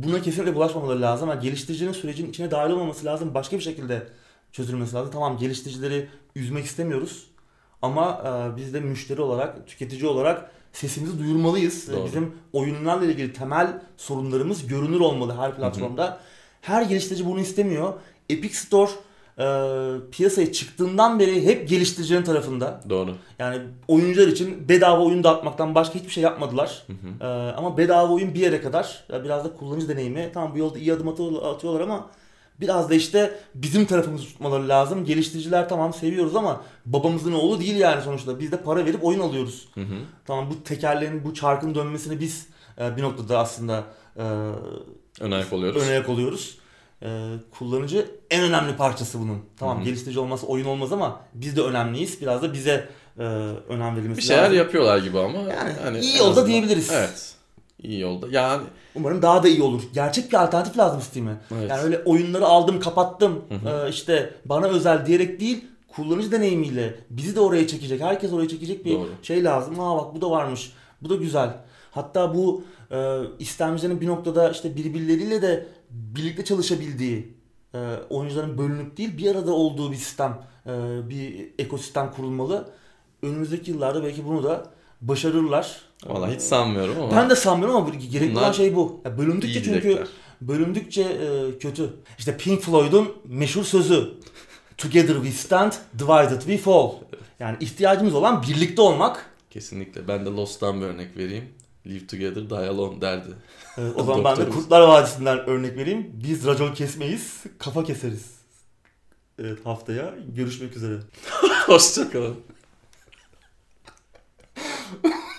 buna kesinlikle bulaşmamaları lazım. Yani geliştiricinin sürecin içine dahil olmaması lazım. Başka bir şekilde çözülmesi lazım. Tamam geliştiricileri üzmek istemiyoruz. Ama e, biz de müşteri olarak, tüketici olarak sesimizi duyurmalıyız. E, Doğru. Bizim oyunlarla ilgili temel sorunlarımız görünür olmalı her platformda. Her geliştirici bunu istemiyor. Epic Store e, piyasaya çıktığından beri hep geliştiricilerin tarafında. Doğru. Yani oyuncular için bedava oyun dağıtmaktan başka hiçbir şey yapmadılar. Hı hı. E, ama bedava oyun bir yere kadar. Biraz da kullanıcı deneyimi. Tamam bu yolda iyi adım atı- atıyorlar ama biraz da işte bizim tarafımızı tutmaları lazım. Geliştiriciler tamam seviyoruz ama babamızın oğlu değil yani sonuçta. Biz de para verip oyun alıyoruz. Hı hı. Tamam bu tekerleğin, bu çarkın dönmesini biz e, bir noktada aslında e, Ön ayak oluyoruz. ön ayak oluyoruz. Ee, kullanıcı en önemli parçası bunun. Tamam Hı hı. geliştirici olmazsa oyun olmaz ama biz de önemliyiz. Biraz da bize e, önem verilmesi Bir şeyler lazım. yapıyorlar gibi ama. Yani hani iyi yolda azından- diyebiliriz. Evet. İyi yolda. Yani Umarım daha da iyi olur. Gerçek bir alternatif lazım Steam'e. Evet. Yani öyle oyunları aldım kapattım e, işte bana özel diyerek değil kullanıcı deneyimiyle bizi de oraya çekecek. Herkes oraya çekecek bir Doğru. şey lazım. Ha bak bu da varmış. Bu da güzel. Hatta bu e, istemcilerin bir noktada işte birbirleriyle de birlikte çalışabildiği e, oyuncuların bölünüp değil bir arada olduğu bir sistem, e, bir ekosistem kurulmalı. Önümüzdeki yıllarda belki bunu da başarırlar. Valla hiç sanmıyorum ama. Ben de sanmıyorum ama gerekli olan şey bu. Bölündükçe çünkü dilekler. bölündükçe e, kötü. İşte Pink Floyd'un meşhur sözü. Together we stand, divided we fall. Yani ihtiyacımız olan birlikte olmak. Kesinlikle. Ben de Lost'tan bir örnek vereyim. Live together, die alone derdi. E, o zaman ben de. Kurtlar Vadisi'nden örnek vereyim. Biz racon kesmeyiz, kafa keseriz. Evet haftaya görüşmek üzere. Hoşçakalın.